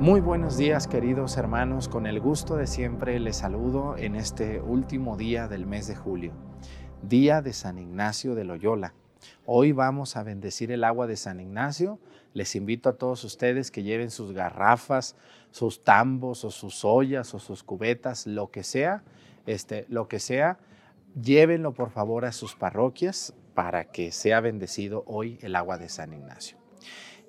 Muy buenos días queridos hermanos, con el gusto de siempre les saludo en este último día del mes de julio, día de San Ignacio de Loyola. Hoy vamos a bendecir el agua de San Ignacio. Les invito a todos ustedes que lleven sus garrafas, sus tambos o sus ollas o sus cubetas, lo que sea, este, lo que sea, llévenlo por favor a sus parroquias para que sea bendecido hoy el agua de San Ignacio.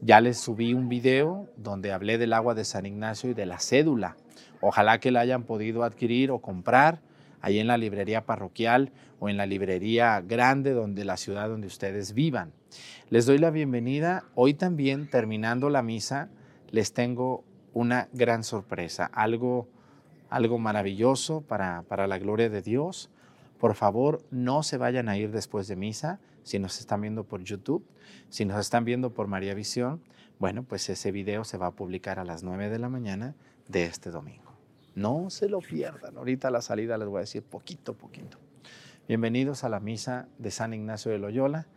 Ya les subí un video donde hablé del agua de San Ignacio y de la cédula. Ojalá que la hayan podido adquirir o comprar ahí en la librería parroquial o en la librería grande donde la ciudad donde ustedes vivan. Les doy la bienvenida. Hoy también terminando la misa les tengo una gran sorpresa, algo algo maravilloso para, para la gloria de Dios. Por favor, no se vayan a ir después de misa si nos están viendo por YouTube, si nos están viendo por María Visión, bueno, pues ese video se va a publicar a las 9 de la mañana de este domingo. No se lo pierdan. Ahorita la salida les voy a decir poquito, poquito. Bienvenidos a la misa de San Ignacio de Loyola.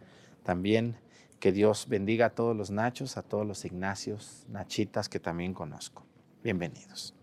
También que Dios bendiga a todos los Nachos, a todos los Ignacios, Nachitas que también conozco. Bienvenidos.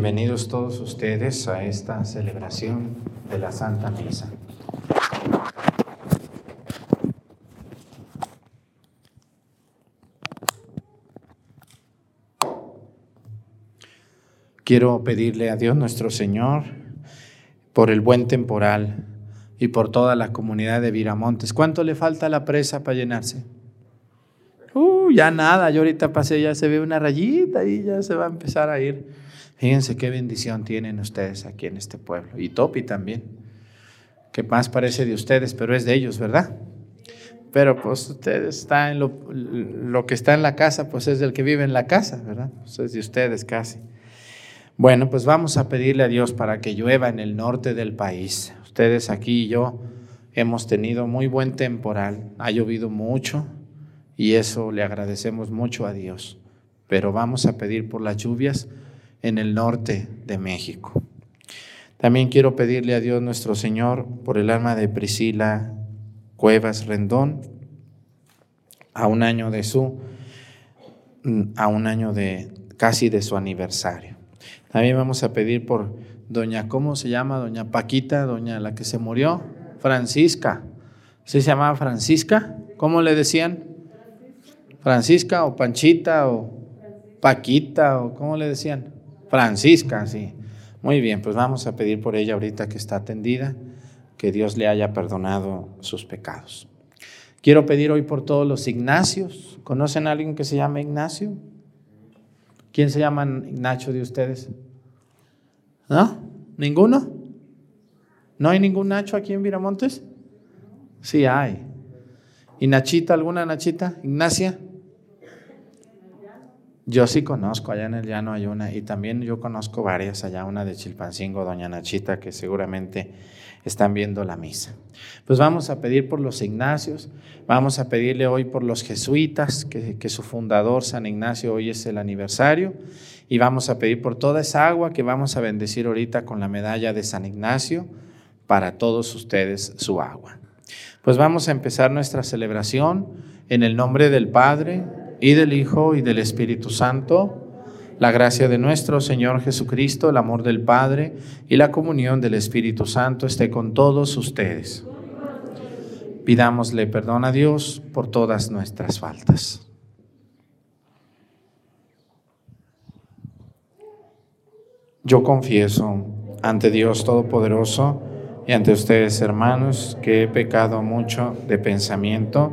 Bienvenidos todos ustedes a esta celebración de la Santa Misa. Quiero pedirle a Dios nuestro Señor por el buen temporal, y por toda la comunidad de Viramontes. ¿Cuánto le falta la presa para llenarse? Uh, ya nada, yo ahorita pasé, ya se ve una rayita y ya se va a empezar a ir. Fíjense qué bendición tienen ustedes aquí en este pueblo. Y Topi también, que más parece de ustedes, pero es de ellos, ¿verdad? Pero pues ustedes están en lo, lo que está en la casa, pues es del que vive en la casa, ¿verdad? Pues es de ustedes casi. Bueno, pues vamos a pedirle a Dios para que llueva en el norte del país. Ustedes aquí y yo hemos tenido muy buen temporal, ha llovido mucho y eso le agradecemos mucho a Dios. Pero vamos a pedir por las lluvias en el norte de México. También quiero pedirle a Dios nuestro Señor por el alma de Priscila Cuevas Rendón, a un año de su, a un año de casi de su aniversario. También vamos a pedir por doña, ¿cómo se llama? Doña Paquita, doña la que se murió, Francisca. ¿Sí se llamaba Francisca? ¿Cómo le decían? Francisca o Panchita o Paquita o ¿cómo le decían? Francisca, sí. Muy bien, pues vamos a pedir por ella ahorita que está atendida, que Dios le haya perdonado sus pecados. Quiero pedir hoy por todos los Ignacios. ¿Conocen a alguien que se llama Ignacio? ¿Quién se llama Ignacio de ustedes? ¿No? ¿Ninguno? ¿No hay ningún Nacho aquí en Viramontes? Sí hay. ¿Y Nachita, alguna Nachita? ¿Ignacia? Yo sí conozco, allá en el llano hay una, y también yo conozco varias, allá una de Chilpancingo, doña Nachita, que seguramente están viendo la misa. Pues vamos a pedir por los Ignacios, vamos a pedirle hoy por los jesuitas, que, su fundador, San Ignacio, hoy es el aniversario, y vamos a pedir por toda esa agua que vamos a bendecir ahorita con la medalla de San Ignacio, para todos ustedes su agua. Pues vamos a empezar nuestra celebración en el nombre del Padre, y del Hijo y del Espíritu Santo, la gracia de nuestro Señor Jesucristo, el amor del Padre y la comunión del Espíritu Santo esté con todos ustedes. Pidámosle perdón a Dios por todas nuestras faltas. Yo confieso ante Dios Todopoderoso y ante ustedes, hermanos, que he pecado mucho de pensamiento,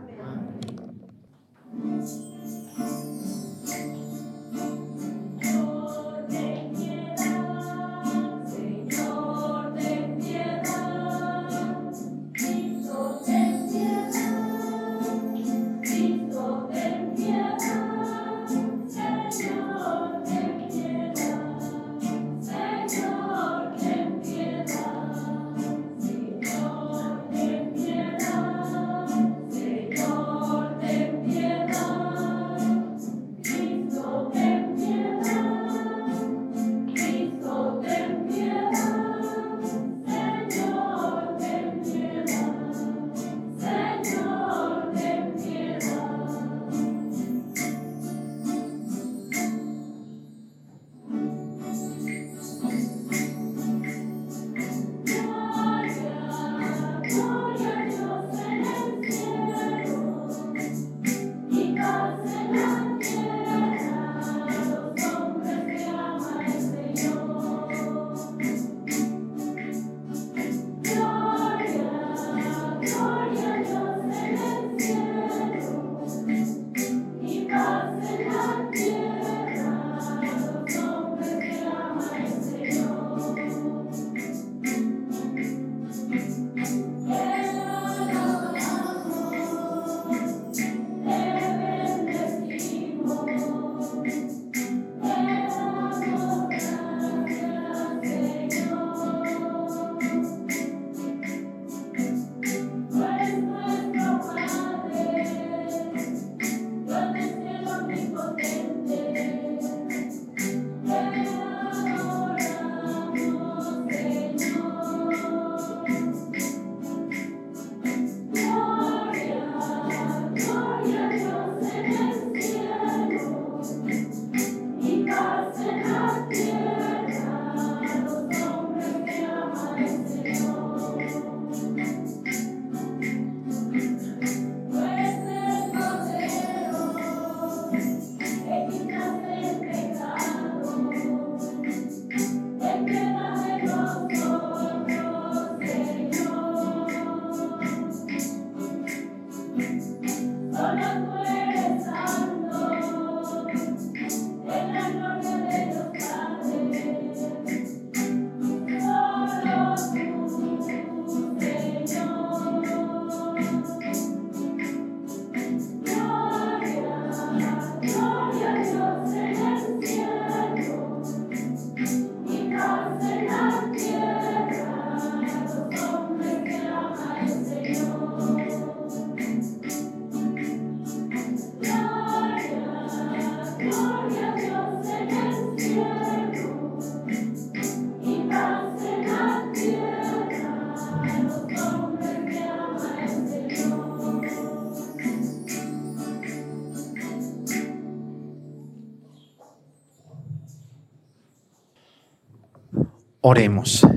Oremos.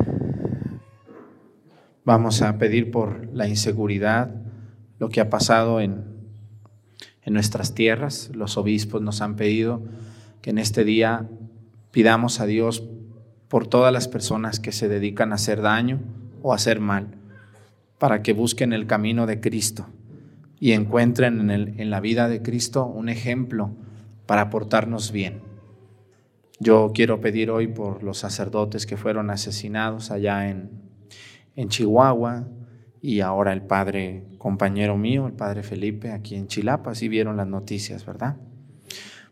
Vamos a pedir por la inseguridad, lo que ha pasado en, en nuestras tierras. Los obispos nos han pedido que en este día pidamos a Dios por todas las personas que se dedican a hacer daño o a hacer mal, para que busquen el camino de Cristo y encuentren en, el, en la vida de Cristo un ejemplo para portarnos bien. Yo quiero pedir hoy por los sacerdotes que fueron asesinados allá en, en Chihuahua y ahora el padre compañero mío, el padre Felipe, aquí en Chilapa, si vieron las noticias, ¿verdad?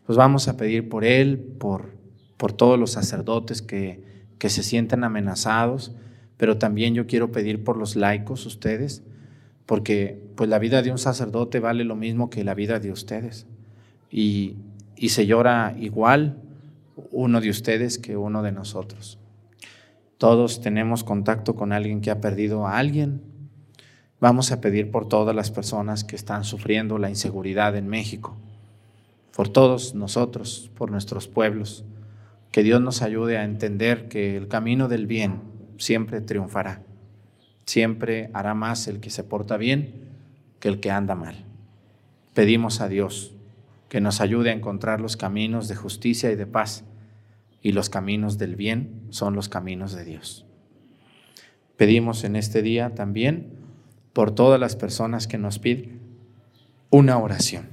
Pues vamos a pedir por él, por, por todos los sacerdotes que, que se sienten amenazados, pero también yo quiero pedir por los laicos, ustedes, porque pues la vida de un sacerdote vale lo mismo que la vida de ustedes. Y, y se llora igual uno de ustedes que uno de nosotros. Todos tenemos contacto con alguien que ha perdido a alguien. Vamos a pedir por todas las personas que están sufriendo la inseguridad en México, por todos nosotros, por nuestros pueblos. Que Dios nos ayude a entender que el camino del bien siempre triunfará. Siempre hará más el que se porta bien que el que anda mal. Pedimos a Dios que nos ayude a encontrar los caminos de justicia y de paz. Y los caminos del bien son los caminos de Dios. Pedimos en este día también por todas las personas que nos piden una oración.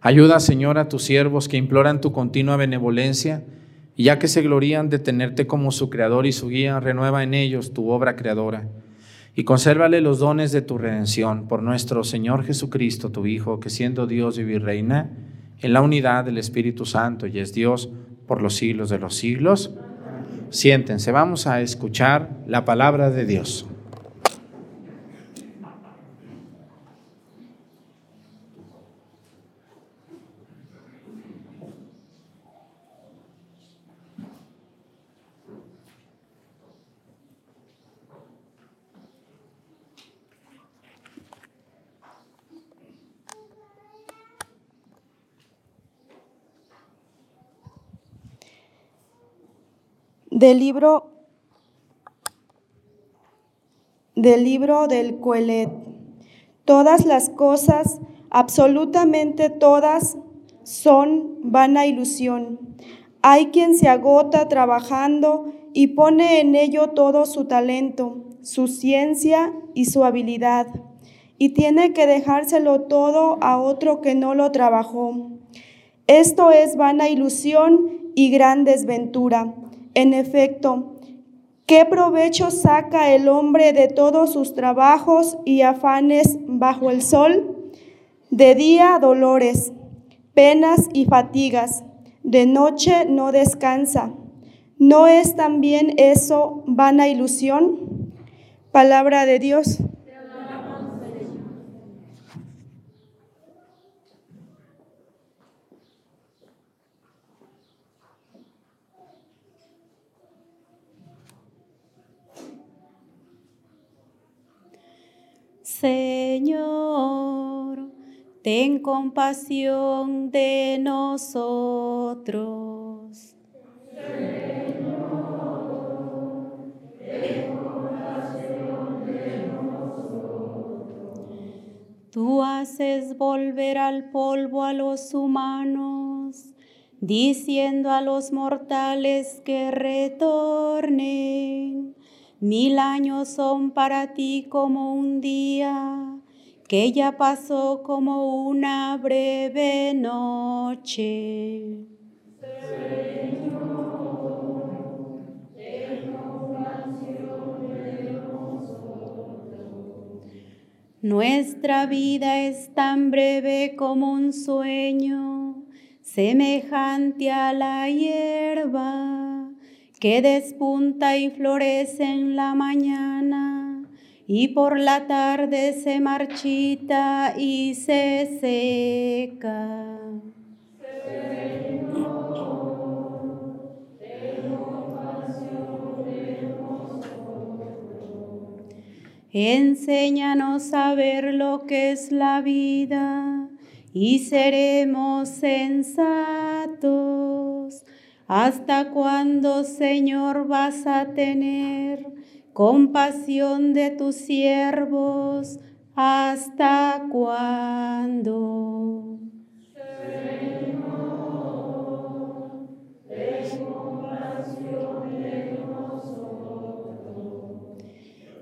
Ayuda, Señor, a tus siervos que imploran tu continua benevolencia, y ya que se glorían de tenerte como su creador y su guía, renueva en ellos tu obra creadora y consérvale los dones de tu redención por nuestro Señor Jesucristo, tu Hijo, que siendo Dios y reina en la unidad del Espíritu Santo y es Dios por los siglos de los siglos. Siéntense, vamos a escuchar la palabra de Dios. Del libro del libro del Coelet. Todas las cosas, absolutamente todas, son vana ilusión. Hay quien se agota trabajando y pone en ello todo su talento, su ciencia y su habilidad, y tiene que dejárselo todo a otro que no lo trabajó. Esto es vana ilusión y gran desventura en efecto, ¿qué provecho saca el hombre de todos sus trabajos y afanes bajo el sol? De día dolores, penas y fatigas, de noche no descansa. ¿No es también eso vana ilusión? Palabra de Dios. Señor, ten compasión de nosotros. Señor, ten compasión de nosotros. Tú haces volver al polvo a los humanos, diciendo a los mortales que retornen. Mil años son para ti como un día que ya pasó como una breve noche. Nuestra vida es tan breve como un sueño, semejante a la hierba que despunta y florece en la mañana y por la tarde se marchita y se seca. Enséñanos a ver lo que es la vida y seremos sensatos. ¿Hasta cuándo, Señor, vas a tener compasión de tus siervos? ¿Hasta cuándo?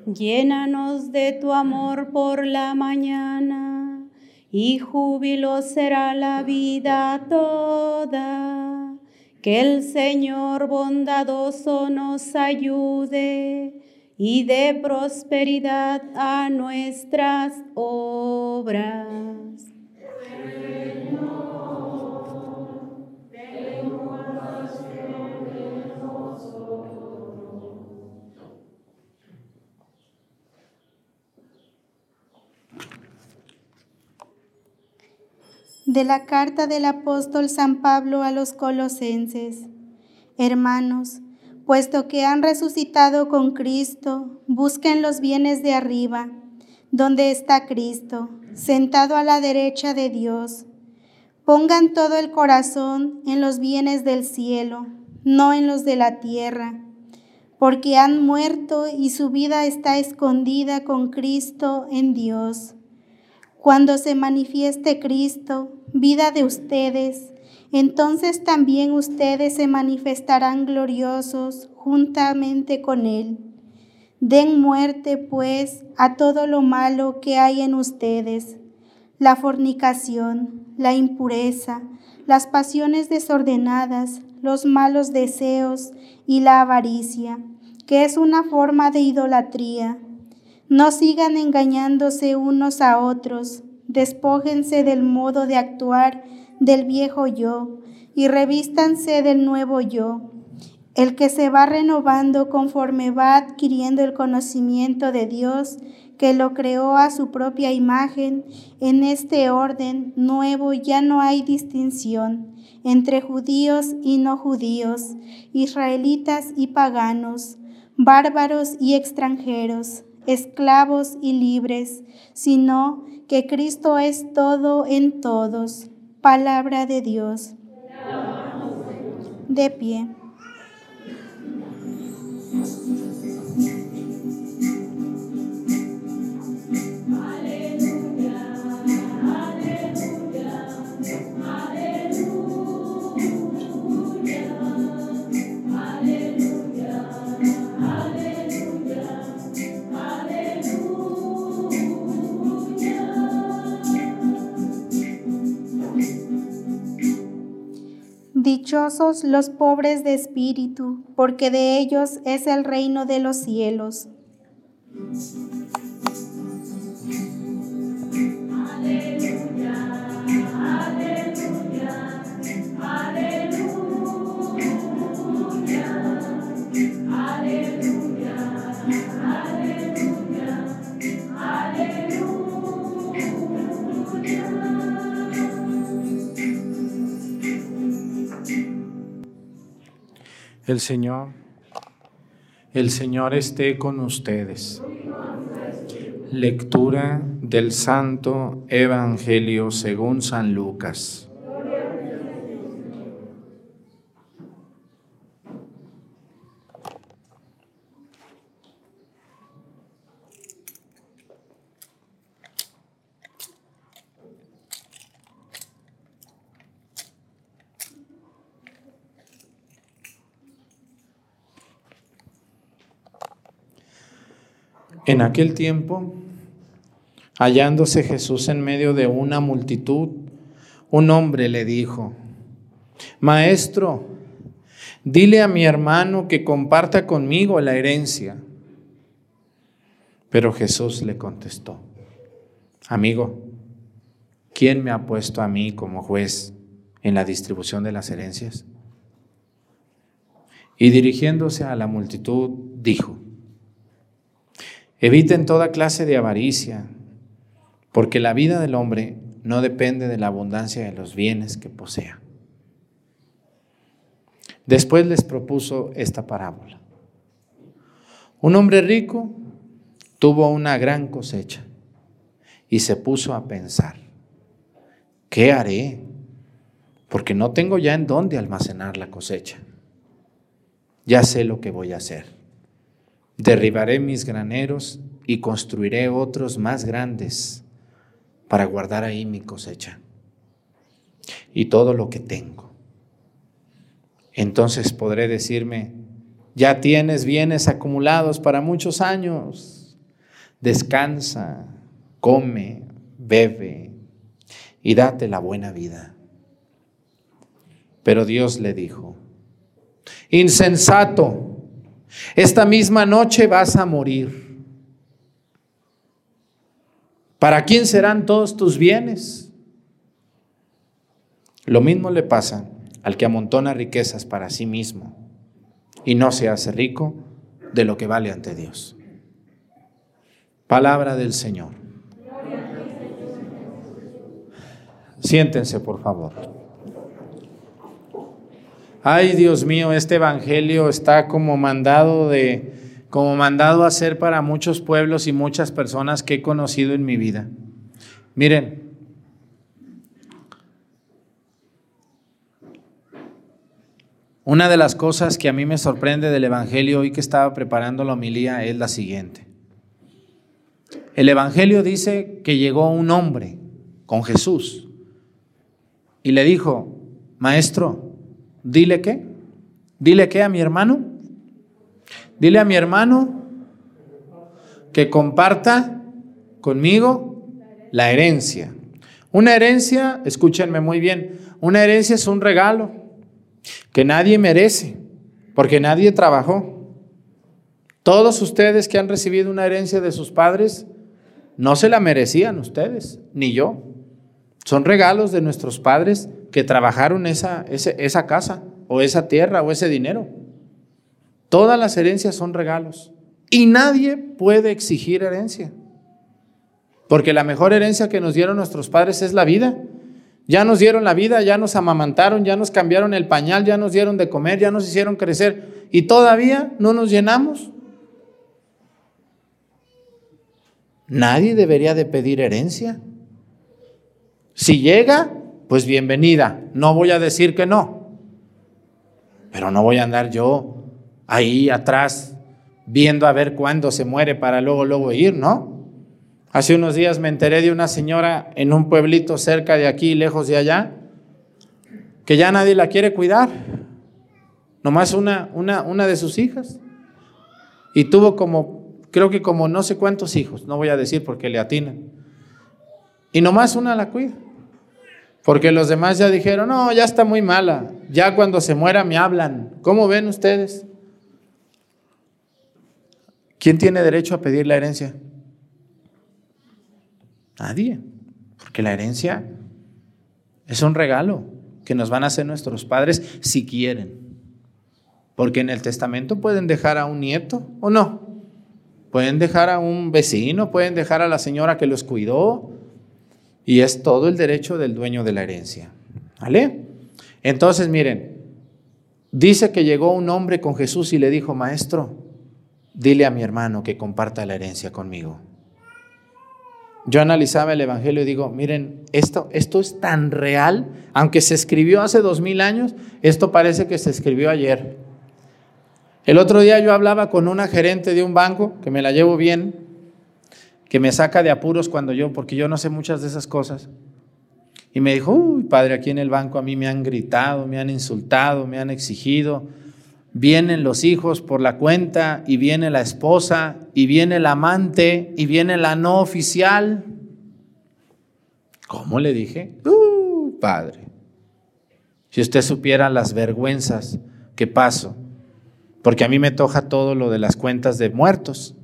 Llénanos de tu amor por la mañana y júbilo será la vida toda. Que el Señor bondadoso nos ayude y dé prosperidad a nuestras obras. De la carta del apóstol San Pablo a los colosenses. Hermanos, puesto que han resucitado con Cristo, busquen los bienes de arriba, donde está Cristo, sentado a la derecha de Dios. Pongan todo el corazón en los bienes del cielo, no en los de la tierra, porque han muerto y su vida está escondida con Cristo en Dios. Cuando se manifieste Cristo, vida de ustedes, entonces también ustedes se manifestarán gloriosos juntamente con Él. Den muerte, pues, a todo lo malo que hay en ustedes, la fornicación, la impureza, las pasiones desordenadas, los malos deseos y la avaricia, que es una forma de idolatría. No sigan engañándose unos a otros despójense del modo de actuar del viejo yo y revístanse del nuevo yo, el que se va renovando conforme va adquiriendo el conocimiento de Dios que lo creó a su propia imagen. En este orden nuevo ya no hay distinción entre judíos y no judíos, israelitas y paganos, bárbaros y extranjeros, esclavos y libres, sino que Cristo es todo en todos. Palabra de Dios. De pie. Los pobres de espíritu, porque de ellos es el reino de los cielos. El Señor, el Señor esté con ustedes. Lectura del Santo Evangelio según San Lucas. En aquel tiempo Hallándose Jesús en medio de una multitud, un hombre le dijo, Maestro, dile a mi hermano que comparta conmigo la herencia. Pero Jesús le contestó, Amigo, ¿quién me ha puesto a mí como juez en la distribución de las herencias? Y dirigiéndose a la multitud, dijo, Eviten toda clase de avaricia, porque la vida del hombre no depende de la abundancia de los bienes que posea. Después les propuso esta parábola. Un hombre rico tuvo una gran cosecha y se puso a pensar, ¿qué haré? Porque no tengo ya en dónde almacenar la cosecha. Ya sé lo que voy a hacer. Derribaré mis graneros y construiré otros más grandes para guardar ahí mi cosecha y todo lo que tengo. Entonces podré decirme, ya tienes bienes acumulados para muchos años. Descansa, come, bebe y date la buena vida. Pero Dios le dijo, insensato, esta misma noche vas a morir. ¿Para quién serán todos tus bienes? Lo mismo le pasa al que amontona riquezas para sí mismo y no se hace rico de lo que vale ante Dios. Palabra del Señor. Siéntense, por favor. Ay, Dios mío, este evangelio está como mandado de como mandado a hacer para muchos pueblos y muchas personas que he conocido en mi vida. Miren, una de las cosas que a mí me sorprende del Evangelio hoy que estaba preparando la homilía es la siguiente. El Evangelio dice que llegó un hombre con Jesús y le dijo, maestro, dile qué, dile qué a mi hermano. Dile a mi hermano que comparta conmigo la herencia. Una herencia, escúchenme muy bien, una herencia es un regalo que nadie merece, porque nadie trabajó. Todos ustedes que han recibido una herencia de sus padres, no se la merecían ustedes, ni yo. Son regalos de nuestros padres que trabajaron esa, esa casa, o esa tierra, o ese dinero. Todas las herencias son regalos. Y nadie puede exigir herencia. Porque la mejor herencia que nos dieron nuestros padres es la vida. Ya nos dieron la vida, ya nos amamantaron, ya nos cambiaron el pañal, ya nos dieron de comer, ya nos hicieron crecer. Y todavía no nos llenamos. Nadie debería de pedir herencia. Si llega, pues bienvenida. No voy a decir que no. Pero no voy a andar yo ahí atrás viendo a ver cuándo se muere para luego, luego ir, ¿no? Hace unos días me enteré de una señora en un pueblito cerca de aquí, lejos de allá, que ya nadie la quiere cuidar, nomás una, una, una de sus hijas. Y tuvo como, creo que como no sé cuántos hijos, no voy a decir porque le atinan. Y nomás una la cuida. Porque los demás ya dijeron, no, ya está muy mala, ya cuando se muera me hablan. ¿Cómo ven ustedes? ¿Quién tiene derecho a pedir la herencia? Nadie, porque la herencia es un regalo que nos van a hacer nuestros padres si quieren. Porque en el testamento pueden dejar a un nieto o no. Pueden dejar a un vecino, pueden dejar a la señora que los cuidó. Y es todo el derecho del dueño de la herencia. ¿Vale? Entonces, miren, dice que llegó un hombre con Jesús y le dijo, maestro, dile a mi hermano que comparta la herencia conmigo. Yo analizaba el Evangelio y digo, miren, esto, esto es tan real, aunque se escribió hace dos mil años, esto parece que se escribió ayer. El otro día yo hablaba con una gerente de un banco, que me la llevo bien, que me saca de apuros cuando yo, porque yo no sé muchas de esas cosas. Y me dijo, uy, padre, aquí en el banco a mí me han gritado, me han insultado, me han exigido, vienen los hijos por la cuenta y viene la esposa y viene el amante y viene la no oficial. ¿Cómo le dije? Uh, padre. Si usted supiera las vergüenzas que paso, porque a mí me toja todo lo de las cuentas de muertos.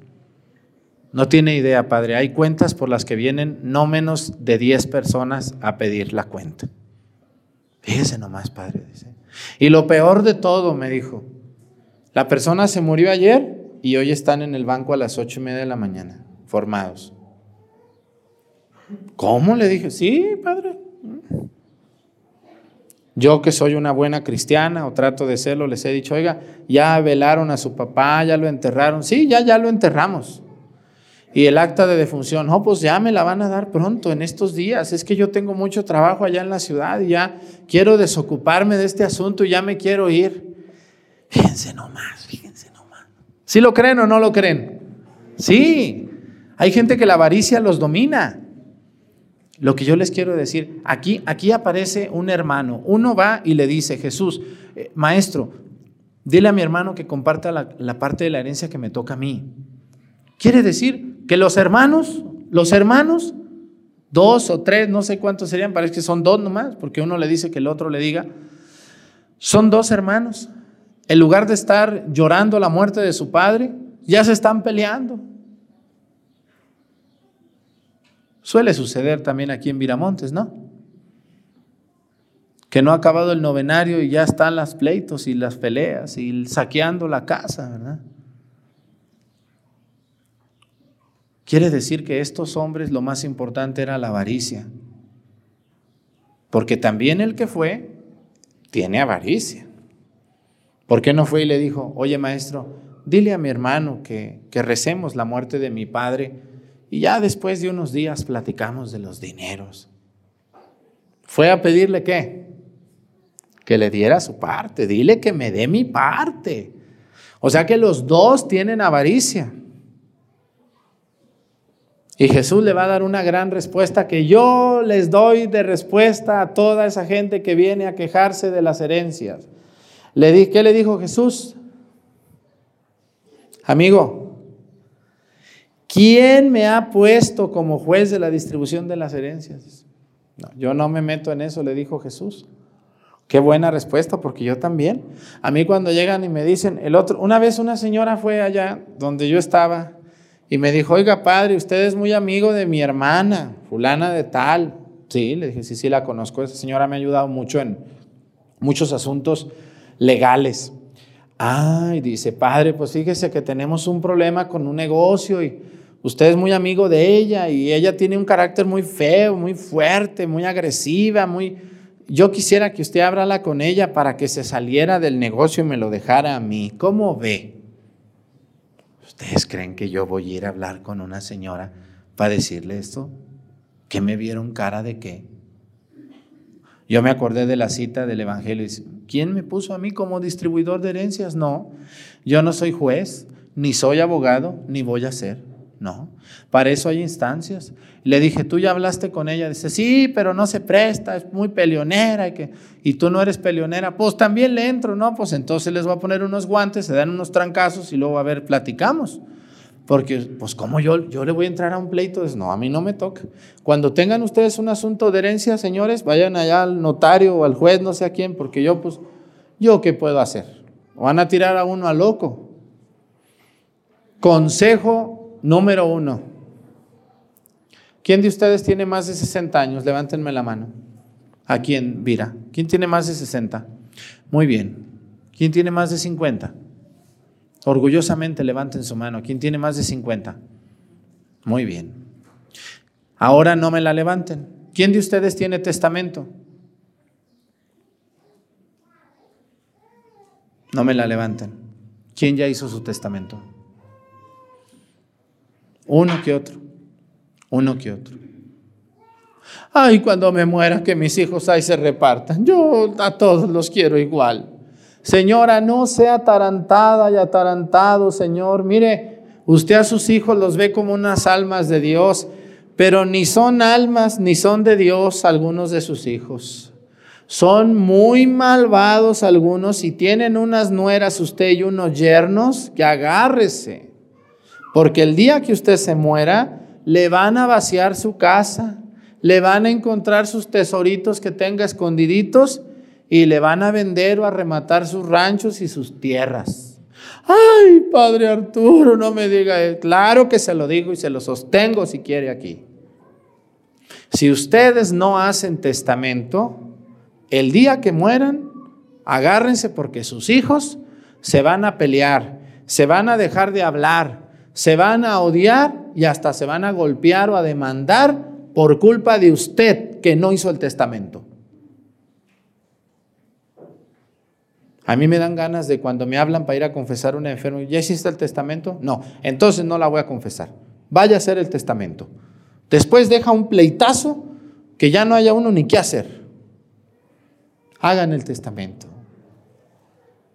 No tiene idea, padre. Hay cuentas por las que vienen no menos de 10 personas a pedir la cuenta. Fíjese nomás, padre. Y lo peor de todo, me dijo, la persona se murió ayer y hoy están en el banco a las ocho y media de la mañana, formados. ¿Cómo? Le dije, sí, padre. Yo que soy una buena cristiana o trato de serlo, les he dicho, oiga, ya velaron a su papá, ya lo enterraron. Sí, ya, ya lo enterramos. Y el acta de defunción, no, pues ya me la van a dar pronto, en estos días. Es que yo tengo mucho trabajo allá en la ciudad y ya quiero desocuparme de este asunto y ya me quiero ir. Fíjense nomás, fíjense nomás. ¿Sí lo creen o no lo creen? Sí. Hay gente que la avaricia los domina. Lo que yo les quiero decir, aquí, aquí aparece un hermano. Uno va y le dice, Jesús, eh, maestro, dile a mi hermano que comparta la, la parte de la herencia que me toca a mí. Quiere decir que los hermanos, los hermanos, dos o tres, no sé cuántos serían, parece que son dos nomás, porque uno le dice que el otro le diga, son dos hermanos. En lugar de estar llorando la muerte de su padre, ya se están peleando. Suele suceder también aquí en Viramontes, ¿no? Que no ha acabado el novenario y ya están las pleitos y las peleas y saqueando la casa, ¿verdad? Quiere decir que estos hombres lo más importante era la avaricia. Porque también el que fue tiene avaricia. ¿Por qué no fue y le dijo, oye maestro, dile a mi hermano que, que recemos la muerte de mi padre? Y ya después de unos días platicamos de los dineros. Fue a pedirle qué? Que le diera su parte. Dile que me dé mi parte. O sea que los dos tienen avaricia. Y Jesús le va a dar una gran respuesta que yo les doy de respuesta a toda esa gente que viene a quejarse de las herencias. Le di, ¿Qué le dijo Jesús? Amigo, ¿Quién me ha puesto como juez de la distribución de las herencias? yo no me meto en eso, le dijo Jesús. Qué buena respuesta, porque yo también. A mí cuando llegan y me dicen, el otro, una vez una señora fue allá donde yo estaba y me dijo, oiga padre, usted es muy amigo de mi hermana, fulana de tal. Sí, le dije, sí, sí, la conozco. Esa señora me ha ayudado mucho en muchos asuntos legales. Ay, dice, padre, pues fíjese que tenemos un problema con un negocio y Usted es muy amigo de ella y ella tiene un carácter muy feo, muy fuerte, muy agresiva, muy... Yo quisiera que usted hablara con ella para que se saliera del negocio y me lo dejara a mí. ¿Cómo ve? ¿Ustedes creen que yo voy a ir a hablar con una señora para decirle esto? ¿Que me vieron cara de qué? Yo me acordé de la cita del Evangelio. ¿Quién me puso a mí como distribuidor de herencias? No, yo no soy juez, ni soy abogado, ni voy a ser. No, para eso hay instancias. Le dije, tú ya hablaste con ella. Dice, sí, pero no se presta, es muy peleonera. Y, que, y tú no eres peleonera. Pues también le entro, ¿no? Pues entonces les voy a poner unos guantes, se dan unos trancazos y luego a ver, platicamos. Porque, pues, ¿cómo yo, yo le voy a entrar a un pleito? Dice, no, a mí no me toca. Cuando tengan ustedes un asunto de herencia, señores, vayan allá al notario o al juez, no sé a quién, porque yo, pues, ¿yo qué puedo hacer? Van a tirar a uno a loco. Consejo Número uno. ¿Quién de ustedes tiene más de 60 años? Levántenme la mano. ¿A quién, Vira? ¿Quién tiene más de 60? Muy bien. ¿Quién tiene más de 50? Orgullosamente levanten su mano. ¿Quién tiene más de 50? Muy bien. Ahora no me la levanten. ¿Quién de ustedes tiene testamento? No me la levanten. ¿Quién ya hizo su testamento? Uno que otro, uno que otro. Ay, cuando me muera, que mis hijos ahí se repartan. Yo a todos los quiero igual. Señora, no sea atarantada y atarantado, Señor. Mire, usted a sus hijos los ve como unas almas de Dios, pero ni son almas ni son de Dios algunos de sus hijos. Son muy malvados algunos y tienen unas nueras usted y unos yernos que agárrese. Porque el día que usted se muera, le van a vaciar su casa, le van a encontrar sus tesoritos que tenga escondiditos y le van a vender o a rematar sus ranchos y sus tierras. Ay, padre Arturo, no me diga, eso. claro que se lo digo y se lo sostengo si quiere aquí. Si ustedes no hacen testamento, el día que mueran, agárrense porque sus hijos se van a pelear, se van a dejar de hablar, se van a odiar y hasta se van a golpear o a demandar por culpa de usted que no hizo el testamento. A mí me dan ganas de cuando me hablan para ir a confesar a un enfermo, ¿ya hiciste el testamento? No, entonces no la voy a confesar. Vaya a hacer el testamento. Después deja un pleitazo que ya no haya uno ni qué hacer. Hagan el testamento.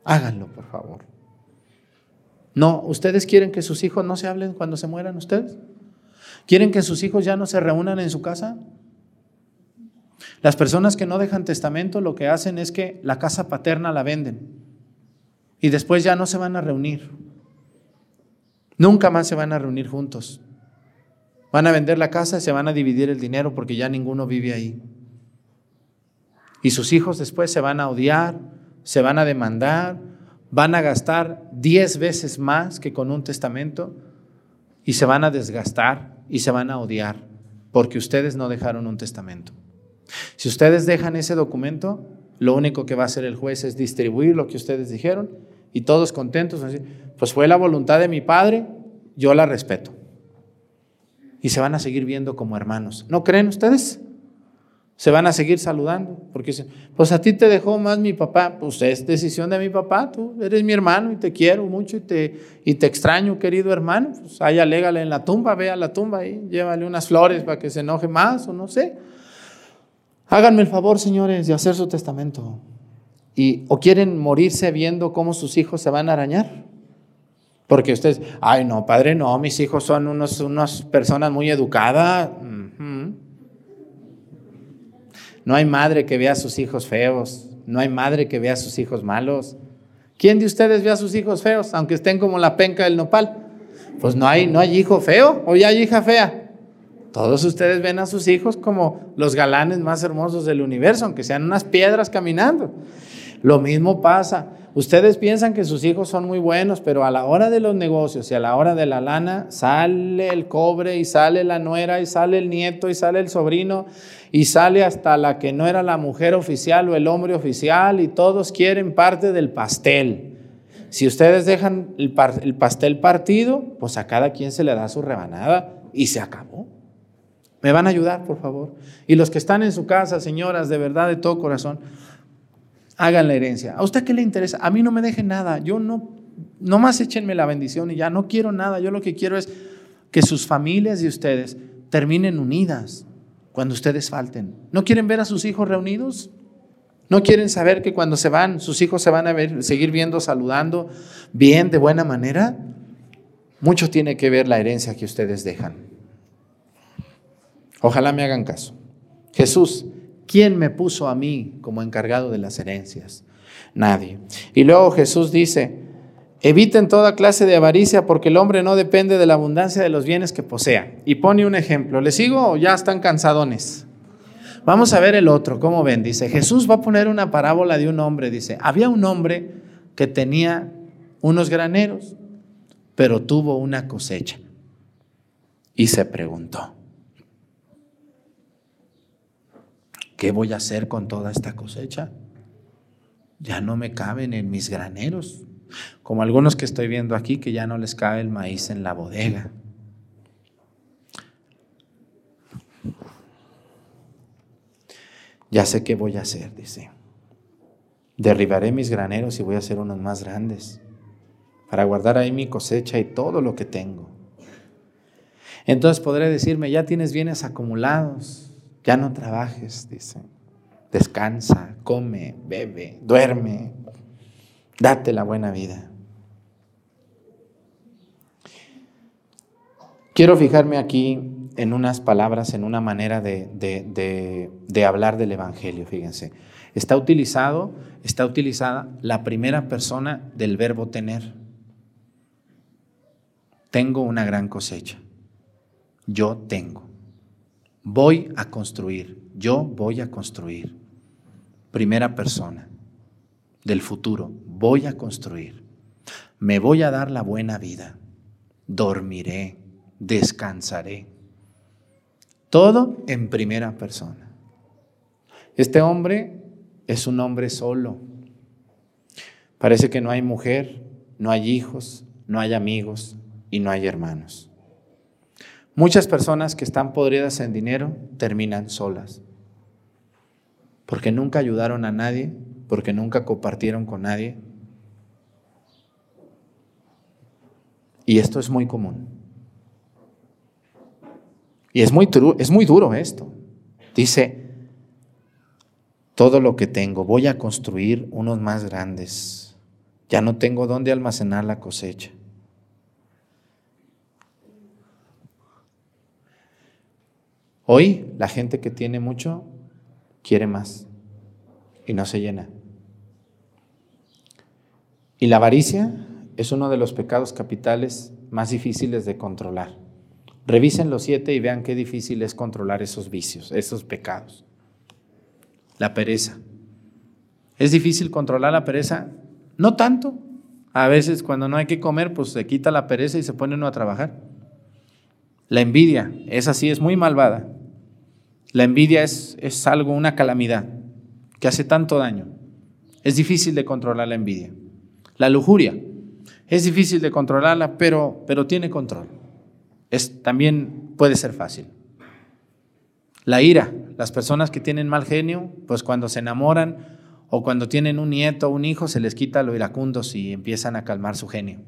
Háganlo, por favor. No, ¿ustedes quieren que sus hijos no se hablen cuando se mueran ustedes? ¿Quieren que sus hijos ya no se reúnan en su casa? Las personas que no dejan testamento lo que hacen es que la casa paterna la venden y después ya no se van a reunir. Nunca más se van a reunir juntos. Van a vender la casa y se van a dividir el dinero porque ya ninguno vive ahí. Y sus hijos después se van a odiar, se van a demandar, van a gastar diez veces más que con un testamento y se van a desgastar y se van a odiar porque ustedes no dejaron un testamento. Si ustedes dejan ese documento, lo único que va a hacer el juez es distribuir lo que ustedes dijeron y todos contentos, pues fue la voluntad de mi padre, yo la respeto. Y se van a seguir viendo como hermanos. ¿No creen ustedes? Se van a seguir saludando, porque dicen, pues a ti te dejó más mi papá, pues es decisión de mi papá, tú eres mi hermano y te quiero mucho y te, y te extraño, querido hermano, pues ahí alégale en la tumba, ve a la tumba y llévale unas flores para que se enoje más o no sé. Háganme el favor, señores, de hacer su testamento. Y, ¿O quieren morirse viendo cómo sus hijos se van a arañar? Porque ustedes, ay no, padre, no, mis hijos son unos, unas personas muy educadas. No hay madre que vea a sus hijos feos, no hay madre que vea a sus hijos malos. ¿Quién de ustedes ve a sus hijos feos, aunque estén como la penca del nopal? Pues no hay, no hay hijo feo o ya hay hija fea. Todos ustedes ven a sus hijos como los galanes más hermosos del universo, aunque sean unas piedras caminando. Lo mismo pasa. Ustedes piensan que sus hijos son muy buenos, pero a la hora de los negocios y a la hora de la lana sale el cobre y sale la nuera y sale el nieto y sale el sobrino y sale hasta la que no era la mujer oficial o el hombre oficial y todos quieren parte del pastel. Si ustedes dejan el, pastel partido, pues a cada quien se le da su rebanada y se acabó. ¿Me van a ayudar, por favor? Y los que están en su casa, señoras, de verdad, de todo corazón, hagan la herencia. ¿A usted qué le interesa? A mí no me dejen nada. Yo no, no más échenme la bendición y ya no quiero nada. Yo lo que quiero es que sus familias y ustedes terminen unidas cuando ustedes falten. ¿No quieren ver a sus hijos reunidos? ¿No quieren saber que cuando se van, sus hijos se van a ver, seguir viendo, saludando bien, de buena manera? Mucho tiene que ver la herencia que ustedes dejan. Ojalá me hagan caso. Jesús, ¿quién me puso a mí como encargado de las herencias? Nadie. Y luego Jesús dice, eviten toda clase de avaricia porque el hombre no depende de la abundancia de los bienes que posea. Y pone un ejemplo. ¿Le sigo o ya están cansadones? Vamos a ver el otro, ¿cómo ven? Dice, Jesús va a poner una parábola de un hombre. Dice, había un hombre que tenía unos graneros, pero tuvo una cosecha. Y se preguntó, ¿qué voy a hacer con toda esta cosecha? Ya no me caben en mis graneros, como algunos que estoy viendo aquí que ya no les cabe el maíz en la bodega. Ya sé qué voy a hacer, dice. Derribaré mis graneros y voy a hacer unos más grandes para guardar ahí mi cosecha y todo lo que tengo. Entonces podré decirme, ya tienes bienes acumulados, ya no trabajes, dice. Descansa, come, bebe, duerme. Date la buena vida. Quiero fijarme aquí en unas palabras, en una manera de, de, hablar del Evangelio, fíjense. Está utilizado, está utilizada la primera persona del verbo tener. Tengo una gran cosecha. Yo tengo Voy a construir, yo voy a construir. Primera persona del futuro, voy a construir. Me voy a dar la buena vida. Dormiré, descansaré. Todo en primera persona. Este hombre es un hombre solo. Parece que no hay mujer, no hay hijos, no hay amigos y no hay hermanos. Muchas personas que están podridas en dinero terminan solas, porque nunca ayudaron a nadie, porque nunca compartieron con nadie. Y esto es muy común. Y es muy, es muy duro esto. Dice, todo lo que tengo, voy a construir unos más grandes. Ya no tengo dónde almacenar la cosecha. Hoy la gente que tiene mucho quiere más y no se llena. Y la avaricia es uno de los pecados capitales más difíciles de controlar. Revisen los siete y vean qué difícil es controlar esos vicios, esos pecados. La pereza. ¿Es difícil controlar la pereza? No tanto. A veces cuando no hay que comer, pues se quita la pereza y se pone uno a trabajar. La envidia, es así, es muy malvada. La envidia es, es algo, una calamidad que hace tanto daño. Es difícil de controlar la envidia. La lujuria, es difícil de controlarla, pero, pero tiene control. Es, también puede ser fácil. La ira, las personas que tienen mal genio, pues cuando se enamoran o cuando tienen un nieto o un hijo, se les quita lo iracundos y empiezan a calmar su genio.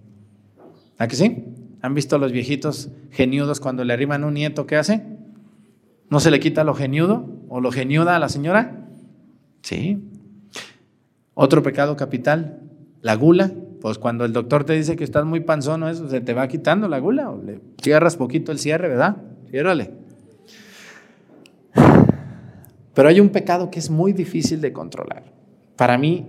¿A que sí? ¿Han visto los viejitos geniudos cuando le arriman un nieto? ¿Qué hace? ¿No se le quita lo geniudo o lo geniuda a la señora? Sí. Otro pecado capital, la gula. Pues cuando el doctor te dice que estás muy panzón, eso se te va quitando la gula o le cierras poquito el cierre, ¿verdad? Ciérrale. Pero hay un pecado que es muy difícil de controlar. Para mí,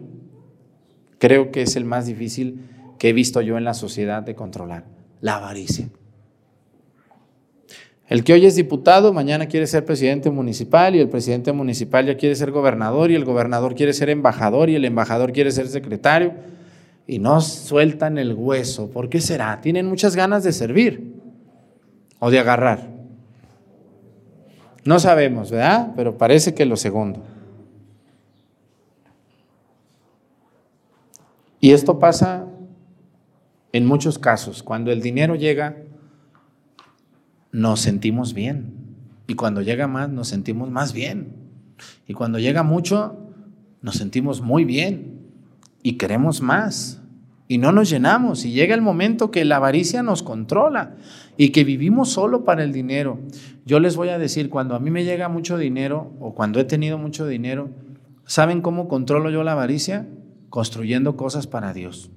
creo que es el más difícil que he visto yo en la sociedad de controlar, la avaricia. El que hoy es diputado, mañana quiere ser presidente municipal y el presidente municipal ya quiere ser gobernador y el gobernador quiere ser embajador y el embajador quiere ser secretario y no sueltan el hueso. ¿Por qué será? Tienen muchas ganas de servir o de agarrar. No sabemos, ¿verdad? Pero parece que lo segundo. Y esto pasa en muchos casos. Cuando el dinero llega, nos sentimos bien. Y cuando llega más, nos sentimos más bien. Y cuando llega mucho, nos sentimos muy bien. Y queremos más. Y no nos llenamos. Y llega el momento que la avaricia nos controla y que vivimos solo para el dinero. Yo les voy a decir, cuando a mí me llega mucho dinero o cuando he tenido mucho dinero, ¿saben cómo controlo yo la avaricia? Construyendo cosas para Dios.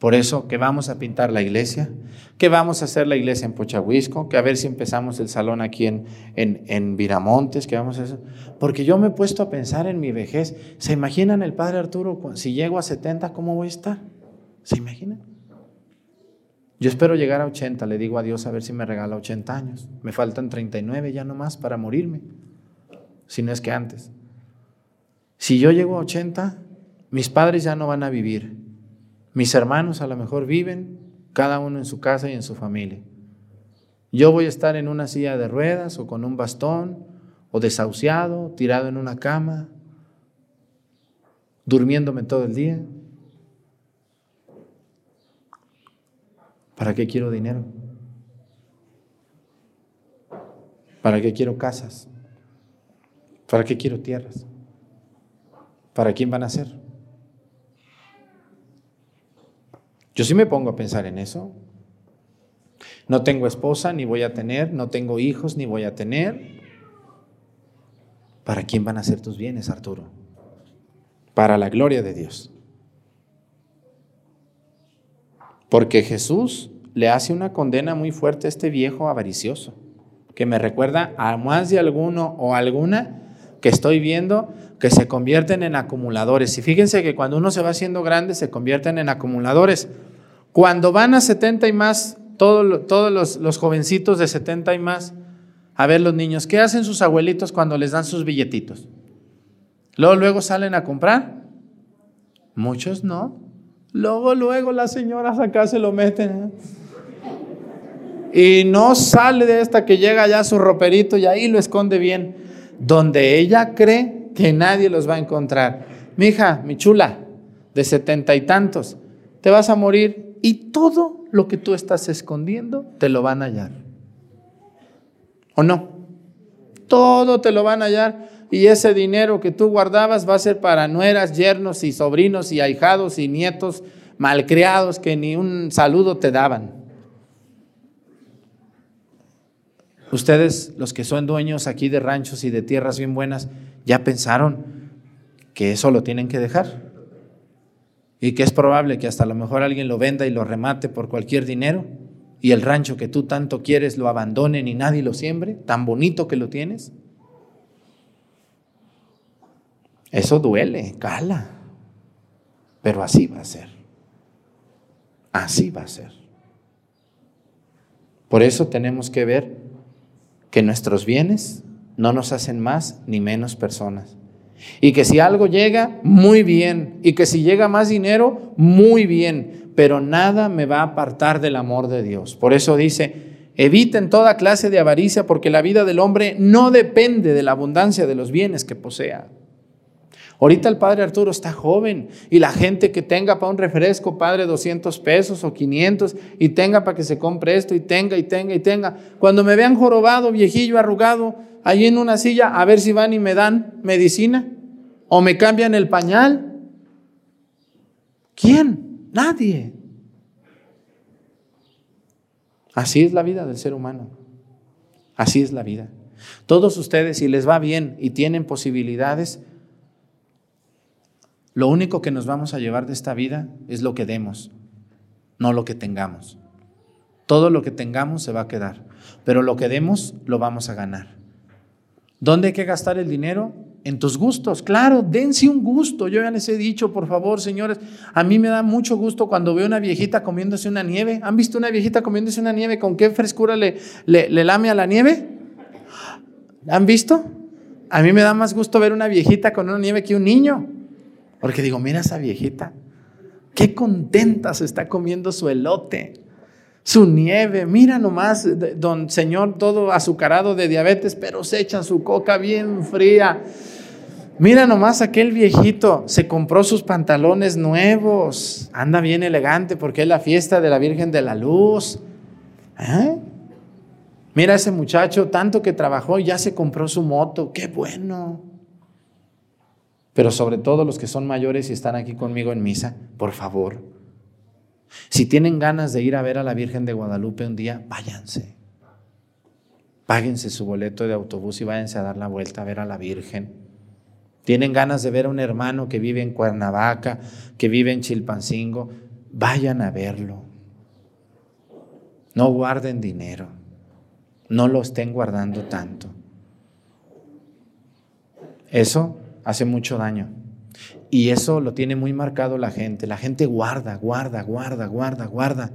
Por eso que vamos a pintar la iglesia, que vamos a hacer la iglesia en Pochahuisco, que a ver si empezamos el salón aquí en, en, Viramontes, que vamos a hacer. Porque yo me he puesto a pensar en mi vejez. ¿Se imaginan el padre Arturo, si llego a 70, cómo voy a estar? ¿Se imaginan? Yo espero llegar a 80, le digo a Dios a ver si me regala 80 años. Me faltan 39 ya nomás para morirme, si no es que antes. Si yo llego a 80, mis padres ya no van a vivir mis hermanos a lo mejor viven, cada uno en su casa y en su familia. Yo voy a estar en una silla de ruedas o con un bastón o desahuciado, tirado en una cama, durmiéndome todo el día. ¿Para qué quiero dinero? ¿Para qué quiero casas? ¿Para qué quiero tierras? ¿Para quién van a ser? Yo sí me pongo a pensar en eso. No tengo esposa, ni voy a tener, no tengo hijos, ni voy a tener. ¿Para quién van a ser tus bienes, Arturo? Para la gloria de Dios. Porque Jesús le hace una condena muy fuerte a este viejo avaricioso, que me recuerda a más de alguno o alguna que estoy viendo que se convierten en acumuladores. Y fíjense que cuando uno se va haciendo grande, se convierten en acumuladores. Cuando van a 70 y más, todos, los jovencitos de 70 y más, A ver los niños, ¿qué hacen sus abuelitos cuando les dan sus billetitos? Luego, luego salen a comprar. Muchos no. Luego, luego las señoras acá se lo meten. ¿eh? Y no sale de esta que llega ya su roperito y ahí lo esconde bien. Donde ella cree que nadie los va a encontrar. Mi hija, mi chula, de setenta y tantos, te vas a morir y todo lo que tú estás escondiendo te lo van a hallar. ¿O no? Todo te lo van a hallar y ese dinero que tú guardabas va a ser para nueras, yernos y sobrinos y ahijados y nietos malcriados que ni un saludo te daban. Ustedes, los que son dueños aquí de ranchos y de tierras bien buenas, ya pensaron que eso lo tienen que dejar y que es probable que hasta lo mejor alguien lo venda y lo remate por cualquier dinero y el rancho que tú tanto quieres lo abandonen y nadie lo siembre, tan bonito que lo tienes. Eso duele, cala, pero así va a ser. Así va a ser. Por eso tenemos que ver que nuestros bienes no nos hacen más ni menos personas. Y que si algo llega, muy bien. Y que si llega más dinero, muy bien pero nada me va a apartar del amor de Dios. Por eso dice, eviten toda clase de avaricia porque la vida del hombre no depende de la abundancia de los bienes que posea. Ahorita el padre Arturo está joven y la gente que tenga para un refresco, padre, 200 pesos o 500 y tenga para que se compre esto y tenga y tenga y tenga. Cuando me vean jorobado, viejillo, arrugado, ahí en una silla, a ver si van y me dan medicina o me cambian el pañal. ¿Quién? Nadie. Así es la vida del ser humano. Así es la vida. Todos ustedes, si les va bien y tienen posibilidades, lo único que nos vamos a llevar de esta vida es lo que demos, no lo que tengamos. Todo lo que tengamos se va a quedar, pero lo que demos lo vamos a ganar. ¿Dónde hay que gastar el dinero? en tus gustos. Claro, dense un gusto. Yo ya les he dicho, por favor, señores, a mí me da mucho gusto cuando veo una viejita comiéndose una nieve. ¿Han visto una viejita comiéndose una nieve? ¿Con qué frescura le, le, lame a la nieve? ¿Han visto? A mí me da más gusto ver una viejita con una nieve que un niño. Porque digo, mira esa viejita, qué contenta se está comiendo su elote su nieve. Mira nomás, don Señor, todo azucarado de diabetes, pero se echa su coca bien fría. Mira nomás aquel viejito, se compró sus pantalones nuevos, anda bien elegante porque es la fiesta de la Virgen de la Luz. ¿Eh? Mira ese muchacho, tanto que trabajó, ya se compró su moto, qué bueno. Pero sobre todo los que son mayores y están aquí conmigo en misa, por favor, si tienen ganas de ir a ver a la Virgen de Guadalupe un día, váyanse. Páguense su boleto de autobús y váyanse a dar la vuelta a ver a la Virgen. Tienen ganas de ver a un hermano que vive en Cuernavaca, que vive en Chilpancingo, vayan a verlo. No guarden dinero, no lo estén guardando tanto. Eso hace mucho daño. Y eso lo tiene muy marcado la gente. La gente guarda, guarda, guarda, guarda, guarda.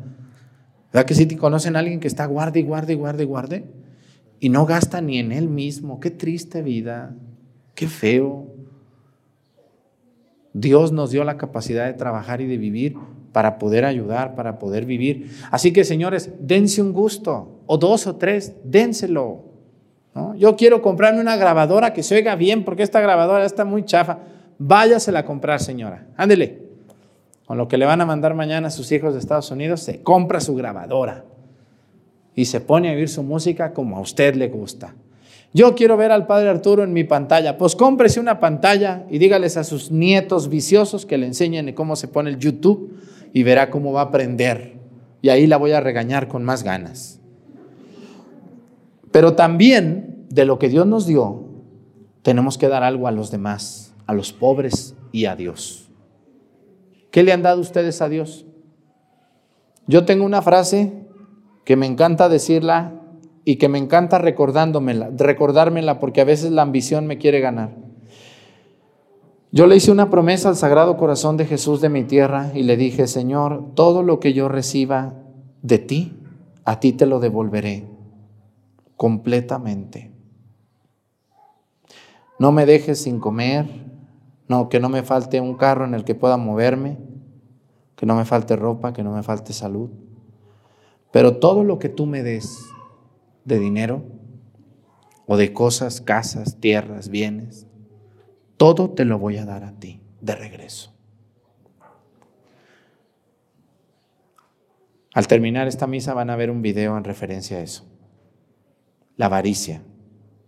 ¿Verdad que si te conocen a alguien que está guarde y guarde y guarde y guarde? Y no gasta ni en él mismo. Qué triste vida. Qué feo. Dios nos dio la capacidad de trabajar y de vivir para poder ayudar, para poder vivir. Así que, señores, dense un gusto, o dos o tres, dénselo. Yo quiero comprarme una grabadora que se oiga bien, porque esta grabadora está muy chafa váyasela a comprar, señora. Ándele. Con lo que le van a mandar mañana a sus hijos de Estados Unidos, se compra su grabadora y se pone a oír su música como a usted le gusta. Yo quiero ver al padre Arturo en mi pantalla. Pues cómprese una pantalla y dígales a sus nietos viciosos que le enseñen cómo se pone el YouTube y verá cómo va a aprender. Y ahí la voy a regañar con más ganas. Pero también de lo que Dios nos dio, tenemos que dar algo a los demás a los pobres y a Dios. ¿Qué le han dado ustedes a Dios? Yo tengo una frase que me encanta decirla y que me encanta recordándomela, recordármela porque a veces la ambición me quiere ganar. Yo le hice una promesa al Sagrado Corazón de Jesús de mi tierra y le dije, Señor, todo lo que yo reciba de ti, a ti te lo devolveré. completamente. No me dejes sin comer, no, que no me falte un carro en el que pueda moverme, que no me falte ropa, que no me falte salud. Pero todo lo que tú me des de dinero o de cosas, casas, tierras, bienes, todo te lo voy a dar a ti de regreso. Al terminar esta misa van a ver un video en referencia a eso. La avaricia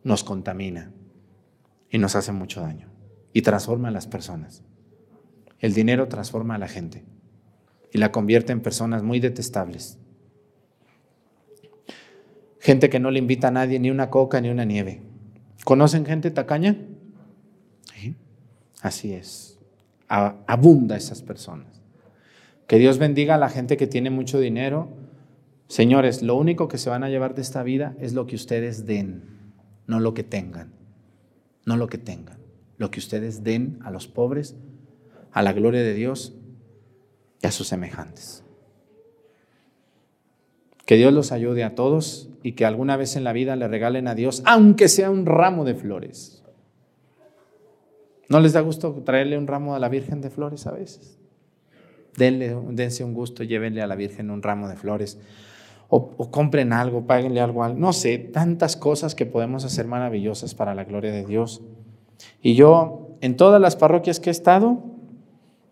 nos contamina y nos hace mucho daño y transforma a las personas. El dinero transforma a la gente y la convierte en personas muy detestables. Gente que no le invita a nadie ni una coca ni una nieve. ¿Conocen gente tacaña? Así es. Abunda esas personas. Que Dios bendiga a la gente que tiene mucho dinero. Señores, lo único que se van a llevar de esta vida es lo que ustedes den, no lo que tengan. No lo que tengan. Lo que ustedes den a los pobres, a la gloria de Dios y a sus semejantes. Que Dios los ayude a todos y que alguna vez en la vida le regalen a Dios, aunque sea un ramo de flores. ¿No les da gusto traerle un ramo a la Virgen de flores a veces? Denle, dense un gusto, llévenle a la Virgen un ramo de flores. O, compren algo, páguenle algo, no sé, tantas cosas que podemos hacer maravillosas para la gloria de Dios. Y yo, en todas las parroquias que he estado,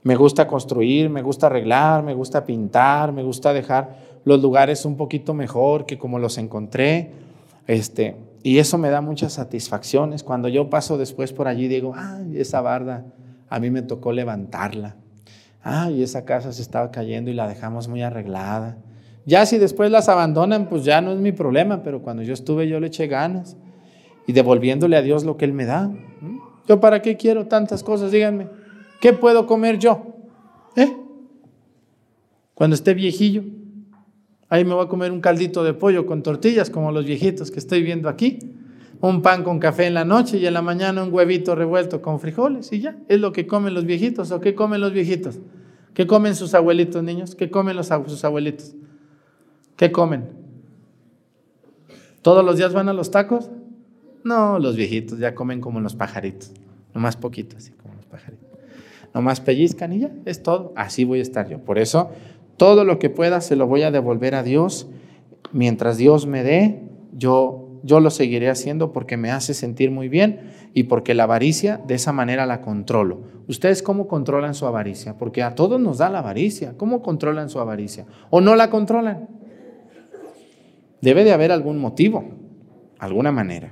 me gusta construir, me gusta arreglar, me gusta pintar, me gusta dejar los lugares un poquito mejor que como los encontré. Este, y eso me da muchas satisfacciones. Cuando yo paso después por allí, digo, ay, esa barda, a mí me tocó levantarla. Ay, esa casa se estaba cayendo y la dejamos muy arreglada. Ya si después las abandonan, pues ya no es mi problema, pero cuando yo estuve yo le eché ganas y devolviéndole a Dios lo que Él me da. ¿Yo para qué quiero tantas cosas? Díganme. ¿Qué puedo comer yo? ¿Eh? Cuando esté viejillo. Ahí me voy a comer un caldito de pollo con tortillas, como los viejitos que estoy viendo aquí. Un pan con café en la noche y en la mañana un huevito revuelto con frijoles y ya. Es lo que comen los viejitos. ¿O qué comen los viejitos? ¿Qué comen sus abuelitos, niños? ¿Qué comen los, sus abuelitos? ¿Qué comen? ¿Todos los días van a los tacos? No, los viejitos ya comen como los pajaritos. Nomás poquito, así como los pajaritos. Nomás pellizcan y ya, es todo. Así voy a estar yo. Por eso, todo lo que pueda se lo voy a devolver a Dios. Mientras Dios me dé, yo, yo lo seguiré haciendo porque me hace sentir muy bien y porque la avaricia de esa manera la controlo. ¿Ustedes cómo controlan su avaricia? Porque a todos nos da la avaricia. ¿Cómo controlan su avaricia? ¿O no la controlan? Debe de haber algún motivo, alguna manera.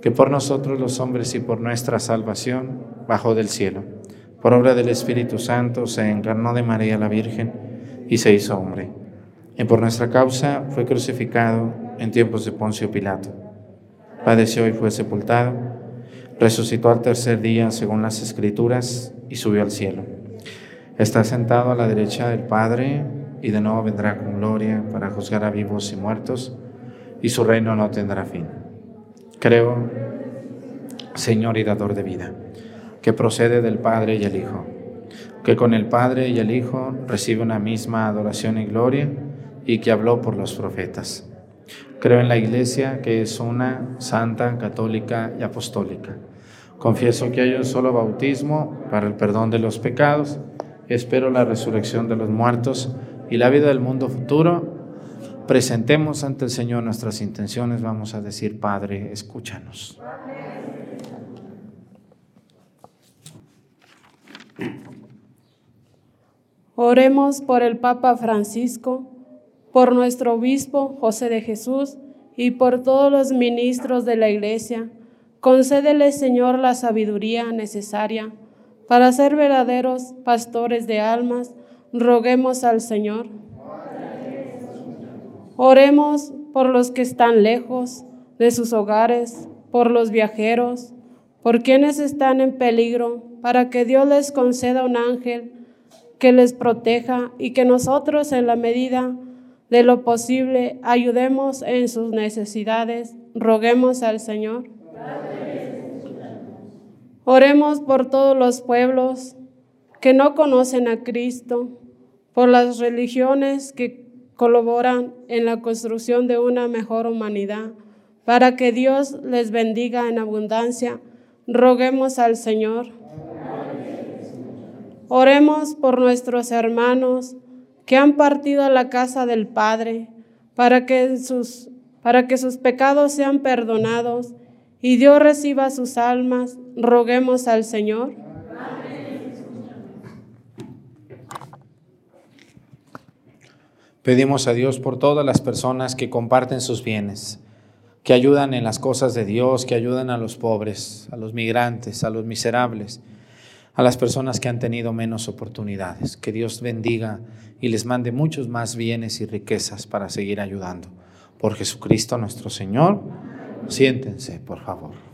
que por nosotros los hombres y por nuestra salvación bajó del cielo por obra del Espíritu Santo, se encarnó de María la Virgen y se hizo hombre. Y por nuestra causa fue crucificado en tiempos de Poncio Pilato. Padeció y fue sepultado. Resucitó al tercer día según las Escrituras y subió al cielo. Está sentado a la derecha del Padre y de nuevo vendrá con gloria para juzgar a vivos y muertos y su reino no tendrá fin. Creo, Señor y dador de vida que procede del Padre y el Hijo, que con el Padre y el Hijo recibe una misma adoración y gloria y que habló por los profetas. Creo en la Iglesia que es una, santa, católica y apostólica. Confieso que hay un solo bautismo para el perdón de los pecados. Espero la resurrección de los muertos y la vida del mundo futuro. Presentemos ante el Señor nuestras intenciones. Vamos a decir, Padre, escúchanos. Oremos por el Papa Francisco, por nuestro obispo José de Jesús y por todos los ministros de la Iglesia. Concédele, Señor, la sabiduría necesaria para ser verdaderos pastores de almas. Roguemos al Señor. Oremos por los que están lejos de sus hogares, por los viajeros, por quienes están en peligro, para que Dios les conceda un ángel que les proteja y que nosotros en la medida de lo posible ayudemos en sus necesidades. Roguemos al Señor. Oremos por todos los pueblos que no conocen a Cristo, por las religiones que colaboran en la construcción de una mejor humanidad, para que Dios les bendiga en abundancia. Roguemos al Señor. Oremos por nuestros hermanos que han partido a la casa del Padre, para que sus, para que sus pecados sean perdonados y Dios reciba sus almas. Roguemos al Señor. Pedimos a Dios por todas las personas que comparten sus bienes, que ayudan en las cosas de Dios, que ayudan a los pobres, a los migrantes, a los miserables, a las personas que han tenido menos oportunidades. Que Dios bendiga y les mande muchos más bienes y riquezas para seguir ayudando. Por Jesucristo nuestro Señor, siéntense, por favor.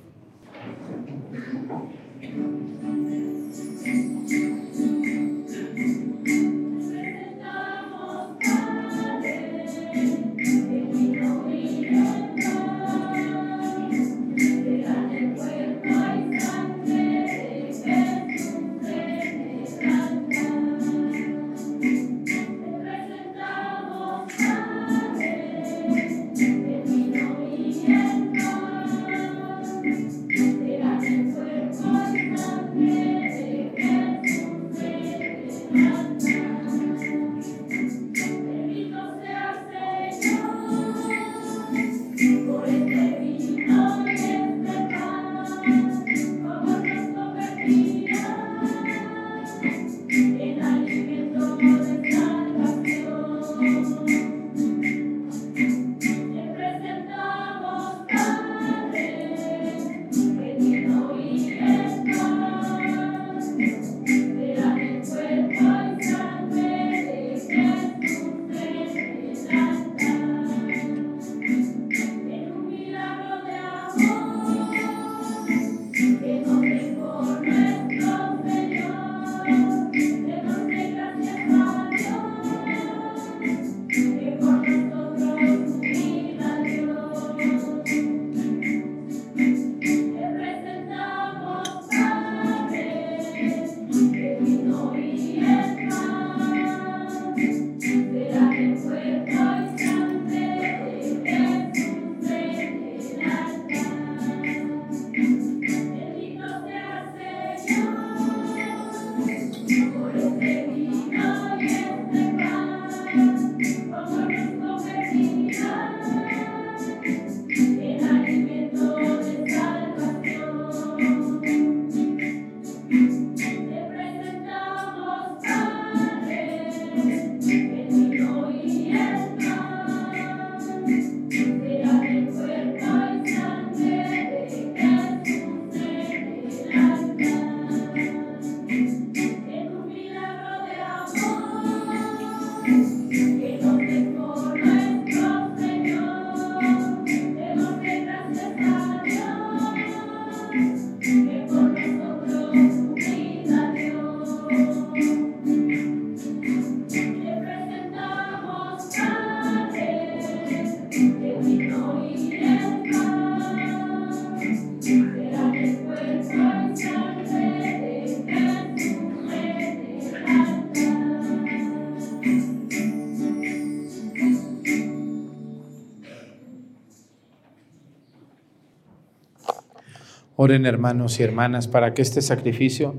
Hermanos y hermanas para que este sacrificio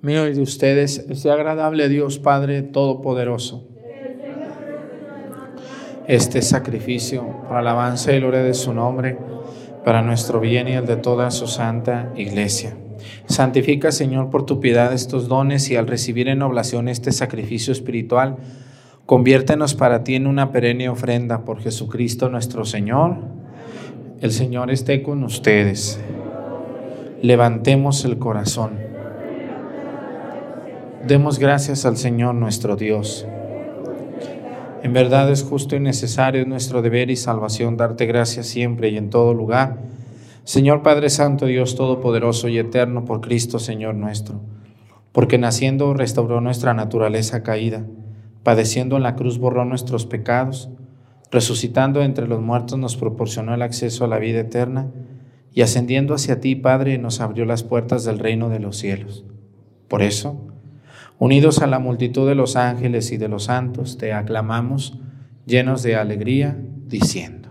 mío y de ustedes sea agradable a Dios Padre Todopoderoso. Este sacrificio para alabanza y gloria de su nombre, para nuestro bien y el de toda su santa iglesia. Santifica, Señor, por tu piedad estos dones y al recibir en oblación este sacrificio espiritual, conviértenos para ti en una perenne ofrenda por Jesucristo nuestro Señor. El Señor esté con ustedes levantemos el corazón. Demos gracias al Señor nuestro Dios. En verdad es justo y necesario, nuestro deber y salvación darte gracias siempre y en todo lugar, Señor Padre Santo, Dios Todopoderoso y Eterno, por Cristo Señor nuestro, porque naciendo restauró nuestra naturaleza caída, padeciendo en la cruz borró nuestros pecados, resucitando entre los muertos nos proporcionó el acceso a la vida eterna, y ascendiendo hacia ti, Padre, nos abrió las puertas del reino de los cielos. Por eso, unidos a la multitud de los ángeles y de los santos, te aclamamos, llenos de alegría, diciendo.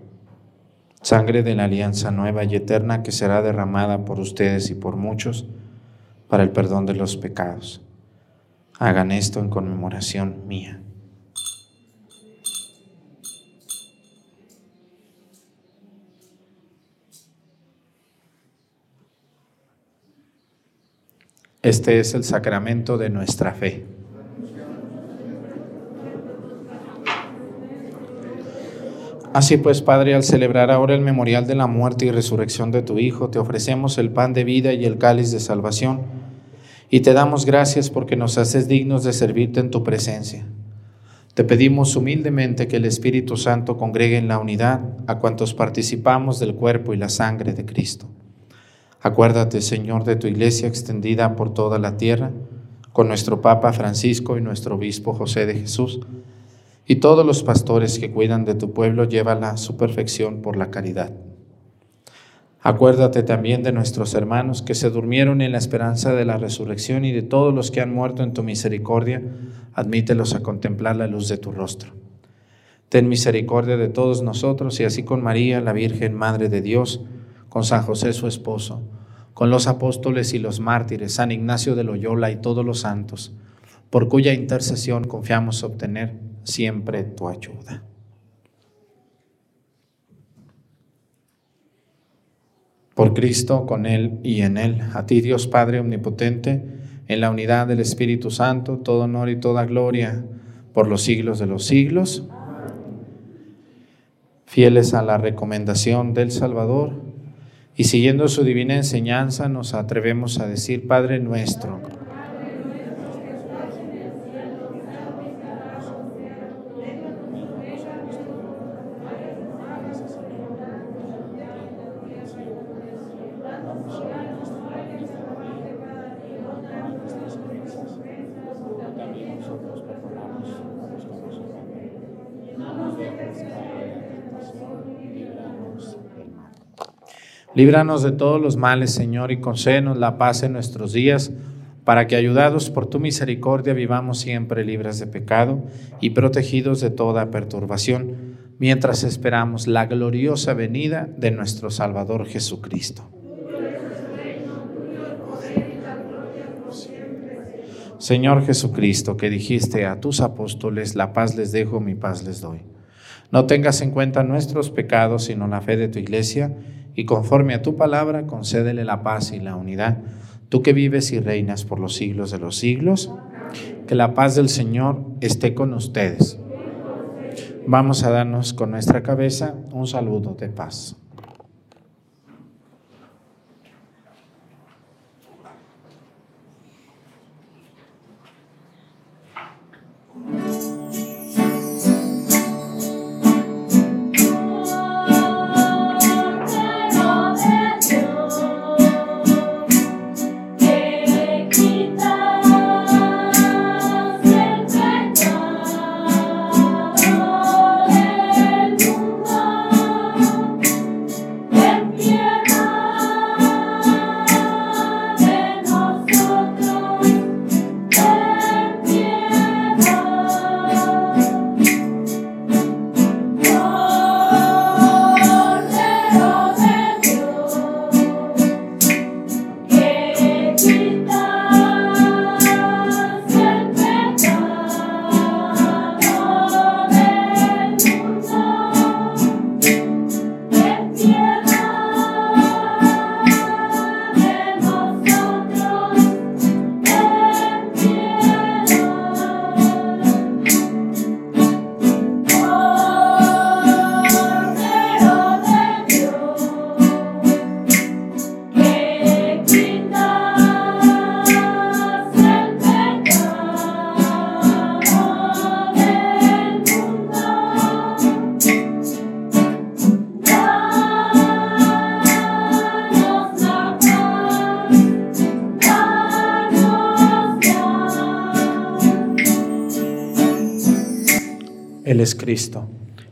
sangre de la alianza nueva y eterna que será derramada por ustedes y por muchos para el perdón de los pecados. Hagan esto en conmemoración mía. Este es el sacramento de nuestra fe. Así pues, Padre, al celebrar ahora el memorial de la muerte y resurrección de tu Hijo, te ofrecemos el pan de vida y el cáliz de salvación, y te damos gracias porque nos haces dignos de servirte en tu presencia. Te pedimos humildemente que el Espíritu Santo congregue en la unidad a cuantos participamos del cuerpo y la sangre de Cristo. Acuérdate, Señor, de tu iglesia extendida por toda la tierra, con nuestro Papa Francisco y nuestro Obispo José de Jesús y todos los pastores que cuidan de tu pueblo, llévala a su perfección por la caridad. Acuérdate también de nuestros hermanos que se durmieron en la esperanza de la resurrección y de todos los que han muerto en tu misericordia, admítelos a contemplar la luz de tu rostro. Ten misericordia de todos nosotros y así con María, la Virgen Madre de Dios, con San José su esposo, con los apóstoles y los mártires, San Ignacio de Loyola y todos los santos, por cuya intercesión confiamos obtener siempre tu ayuda. Por Cristo, con Él y en Él, a ti Dios Padre Omnipotente, en la unidad del Espíritu Santo, todo honor y toda gloria por los siglos de los siglos. Fieles a la recomendación del Salvador y siguiendo su divina enseñanza, nos atrevemos a decir, Padre nuestro, Líbranos de todos los males, Señor, y concédenos la paz en nuestros días, para que, ayudados por tu misericordia, vivamos siempre libres de pecado y protegidos de toda perturbación, mientras esperamos la gloriosa venida de nuestro Salvador Jesucristo. Señor Jesucristo, que dijiste a tus apóstoles, la paz les dejo, mi paz les doy. No tengas en cuenta nuestros pecados, sino la fe de tu iglesia, y conforme a tu palabra, concédele la paz y la unidad. Tú que vives y reinas por los siglos de los siglos, que la paz del Señor esté con ustedes. Vamos a darnos con nuestra cabeza un saludo de paz.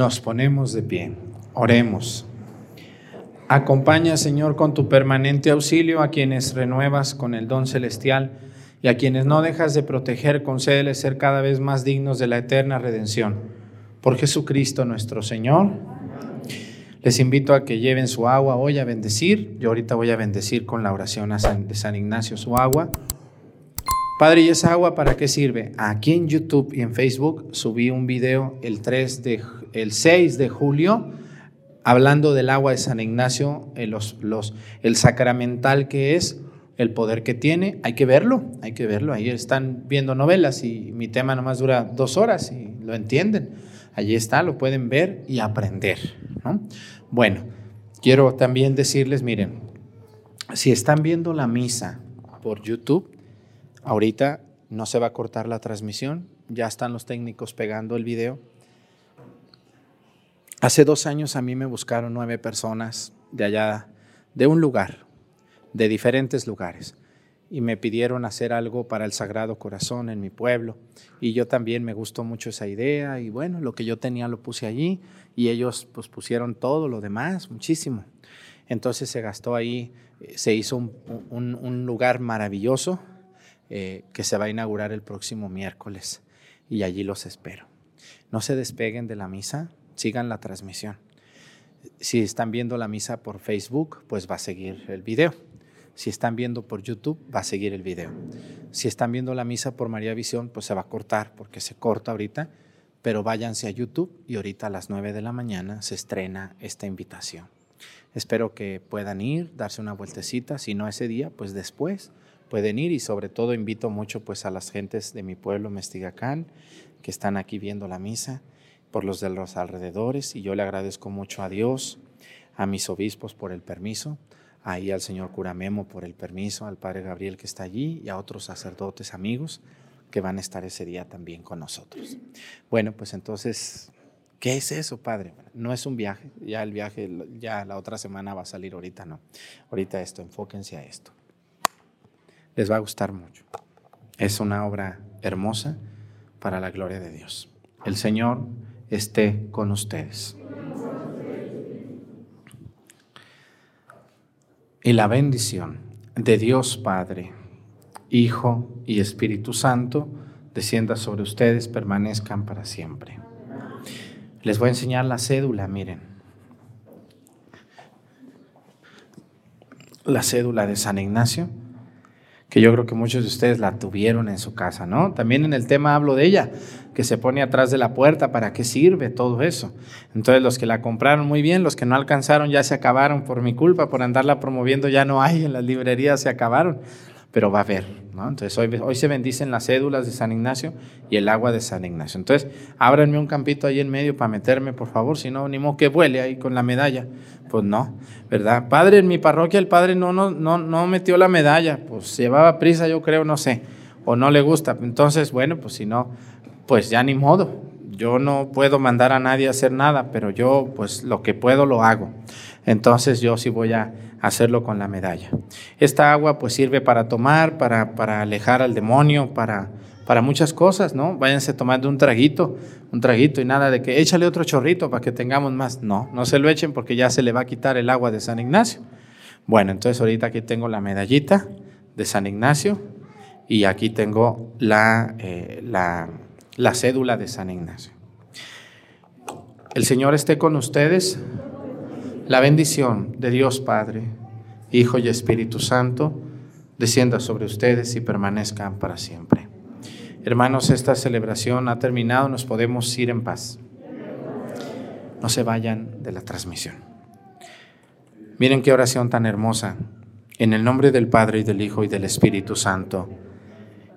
Nos ponemos de pie. Oremos. Acompaña, Señor, con tu permanente auxilio a quienes renuevas con el don celestial y a quienes no dejas de proteger, concédeles ser cada vez más dignos de la eterna redención. Por Jesucristo nuestro Señor. Les invito a que lleven su agua hoy a bendecir. Yo ahorita voy a bendecir con la oración de San Ignacio su agua. Padre, ¿y esa agua para qué sirve? Aquí en YouTube y en Facebook subí un video el, 3 de, el 6 de julio hablando del agua de San Ignacio, el, eh, el sacramental que es, el poder que tiene. Hay que verlo, hay que verlo. Ahí están viendo novelas y mi tema nomás dura dos horas y lo entienden. Allí está, lo pueden ver y aprender. Bueno, quiero también decirles, miren, si están viendo la misa por YouTube, ahorita no se va a cortar la transmisión, ya están los técnicos pegando el video. Hace dos años a mí me buscaron nueve personas de allá, de un lugar, de diferentes lugares y me pidieron hacer algo para el Sagrado Corazón en mi pueblo. Y yo también me gustó mucho esa idea y bueno, lo que yo tenía lo puse allí y ellos pues pusieron todo lo demás, muchísimo. Entonces se gastó ahí, eh, se hizo un, lugar maravilloso eh, que se va a inaugurar el próximo miércoles y allí los espero. No se despeguen de la misa, sigan la transmisión. Si están viendo la misa por Facebook, pues va a seguir el video. Si están viendo por YouTube, va a seguir el video. Si están viendo la misa por María Visión, pues se va a cortar porque se corta ahorita, pero váyanse a YouTube y ahorita a las 9 de la mañana se estrena esta invitación. Espero que puedan ir, darse una vueltecita, si no ese día, pues después pueden ir y sobre todo invito mucho pues a las gentes de mi pueblo Mestigacán que están aquí viendo la misa, por los de los alrededores y yo le agradezco mucho a Dios, a mis obispos por el permiso ahí al señor Curamemo por el permiso, al padre Gabriel que está allí y a otros sacerdotes amigos que van a estar ese día también con nosotros. Bueno, pues entonces, ¿qué es eso, padre? No es un viaje, ya el viaje, ya la otra semana va a salir, ahorita no. Ahorita esto, enfóquense a esto. Les va a gustar mucho. Es una obra hermosa para la gloria de Dios. El Señor esté con ustedes. y la bendición de Dios Padre, Hijo y Espíritu Santo descienda sobre ustedes, permanezcan para siempre. Les voy a enseñar la cédula, miren. La cédula de San Ignacio, que yo creo que muchos de ustedes la tuvieron en su casa, ¿no? También en el tema hablo de ella que se pone atrás de la puerta, ¿para qué sirve todo eso? Entonces los que la compraron muy bien, los que no alcanzaron ya se acabaron por mi culpa, por andarla promoviendo ya no hay, en las librerías se acabaron, pero va a haber, ¿no? Entonces hoy, hoy se bendicen las cédulas de San Ignacio y el agua de San Ignacio. Entonces ábranme un campito ahí en medio para meterme, por favor, si no, ni modo que vuele ahí con la medalla. Pues no, ¿verdad? Padre, en mi parroquia el padre no, no, no, no metió la medalla, pues llevaba prisa, yo creo, no sé, o no le gusta. Entonces, bueno, pues si no, pues ya ni modo. Yo no puedo mandar a nadie a hacer nada, pero yo pues lo que puedo lo hago. Entonces yo sí voy a hacerlo con la medalla. Esta agua pues sirve para tomar, para, para alejar al demonio, para, para muchas cosas, ¿no? Váyanse tomando un traguito, un traguito y nada de que échale otro chorrito para que tengamos más. No, no se lo echen porque ya se le va a quitar el agua de San Ignacio. Bueno, entonces ahorita aquí tengo la medallita de San Ignacio y aquí tengo la, eh, la la cédula de San Ignacio. El Señor esté con ustedes. La bendición de Dios Padre, Hijo y Espíritu Santo descienda sobre ustedes y permanezcan para siempre. Hermanos, esta celebración ha terminado, nos podemos ir en paz. No se vayan de la transmisión. Miren qué oración tan hermosa. En el nombre del Padre y del Hijo y del Espíritu Santo.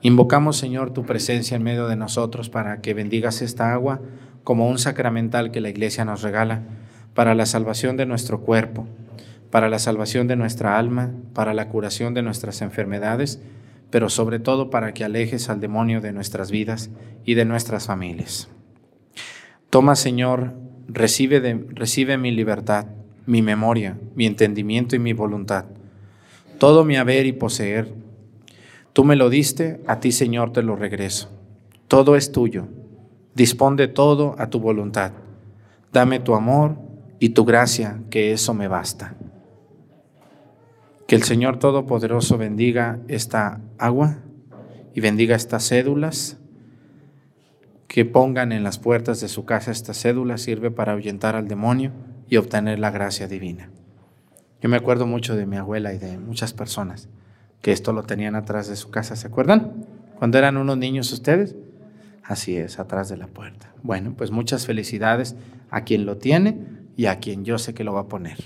Invocamos, Señor, tu presencia en medio de nosotros para que bendigas esta agua como un sacramental que la Iglesia nos regala para la salvación de nuestro cuerpo, para la salvación de nuestra alma, para la curación de nuestras enfermedades, pero sobre todo para que alejes al demonio de nuestras vidas y de nuestras familias. Toma, Señor, recibe, recibe mi libertad, mi memoria, mi entendimiento y mi voluntad, todo mi haber y poseer Tú me lo diste, a ti Señor te lo regreso. Todo es tuyo. Dispón de todo a tu voluntad. Dame tu amor y tu gracia, que eso me basta. Que el Señor Todopoderoso bendiga esta agua y bendiga estas cédulas. Que pongan en las puertas de su casa esta cédula sirve para ahuyentar al demonio y obtener la gracia divina. Yo me acuerdo mucho de mi abuela y de muchas personas que esto lo tenían atrás de su casa, ¿se acuerdan? Cuando eran unos niños ustedes. Así es, atrás de la puerta. Bueno, pues muchas felicidades a quien lo tiene y a quien yo sé que lo va a poner.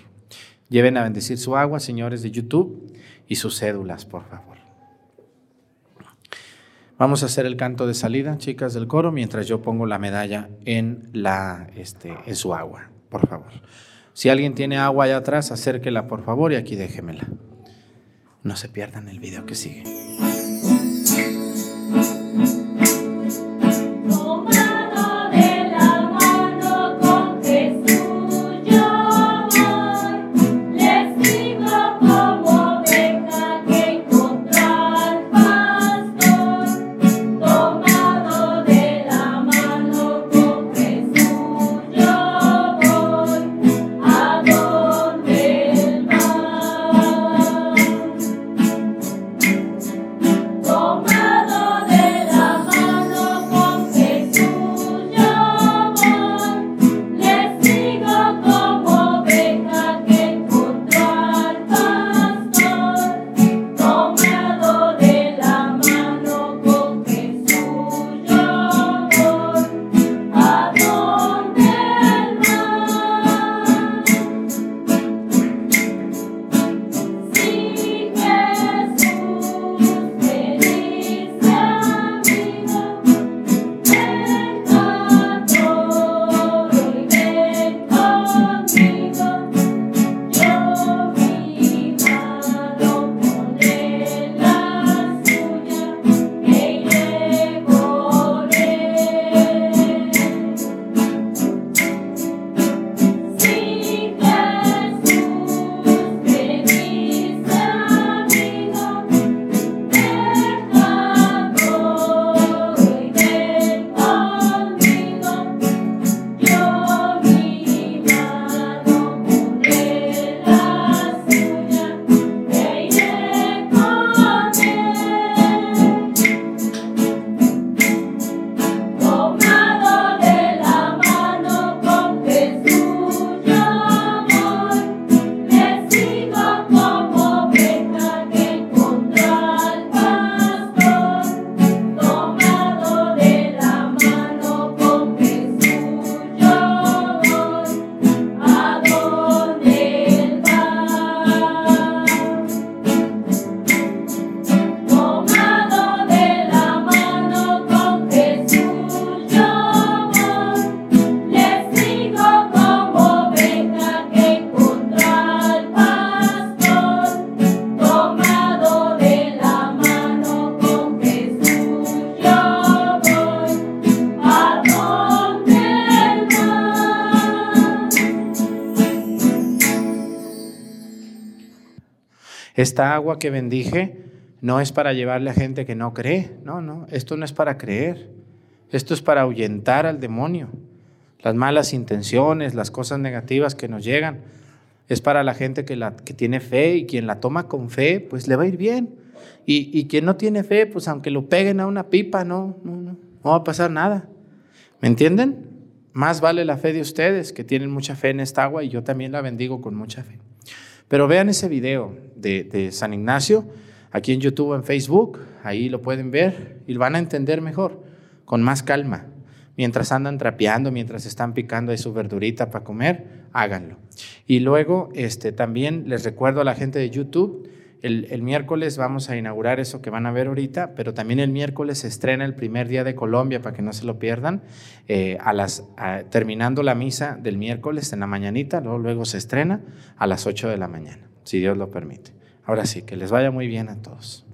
Lleven a bendecir su agua, señores de YouTube, y sus cédulas, por favor. Vamos a hacer el canto de salida, chicas del coro, mientras yo pongo la medalla en, la, este, en su agua, por favor. Si alguien tiene agua allá atrás, acérquela, por favor, y aquí déjemela. No se pierdan el video que sigue. Esta agua que bendije no es para llevarle a gente que no cree, no, no, esto no es para creer, esto es para ahuyentar al demonio, las malas intenciones, las cosas negativas que nos llegan, es para la gente que, tiene fe y quien la toma con fe, pues le va a ir bien. Y, y quien no tiene fe, pues aunque lo peguen a una pipa, no, no, no, no va a pasar nada. ¿Me entienden? Más vale la fe de ustedes que tienen mucha fe en esta agua y yo también la bendigo con mucha fe. Pero vean ese video de, San Ignacio aquí en YouTube, en Facebook, ahí lo pueden ver y lo van a entender mejor, con más calma. Mientras andan trapeando, mientras están picando ahí su verdurita para comer, háganlo. Y luego este, también les recuerdo a la gente de YouTube, el, miércoles vamos a inaugurar eso que van a ver ahorita, pero también el miércoles se estrena el primer día de Colombia para que no se lo pierdan. Eh, a las, terminando la misa del miércoles en la mañanita, luego, luego se estrena a las 8 de la mañana, si Dios lo permite. Ahora sí, que les vaya muy bien a todos.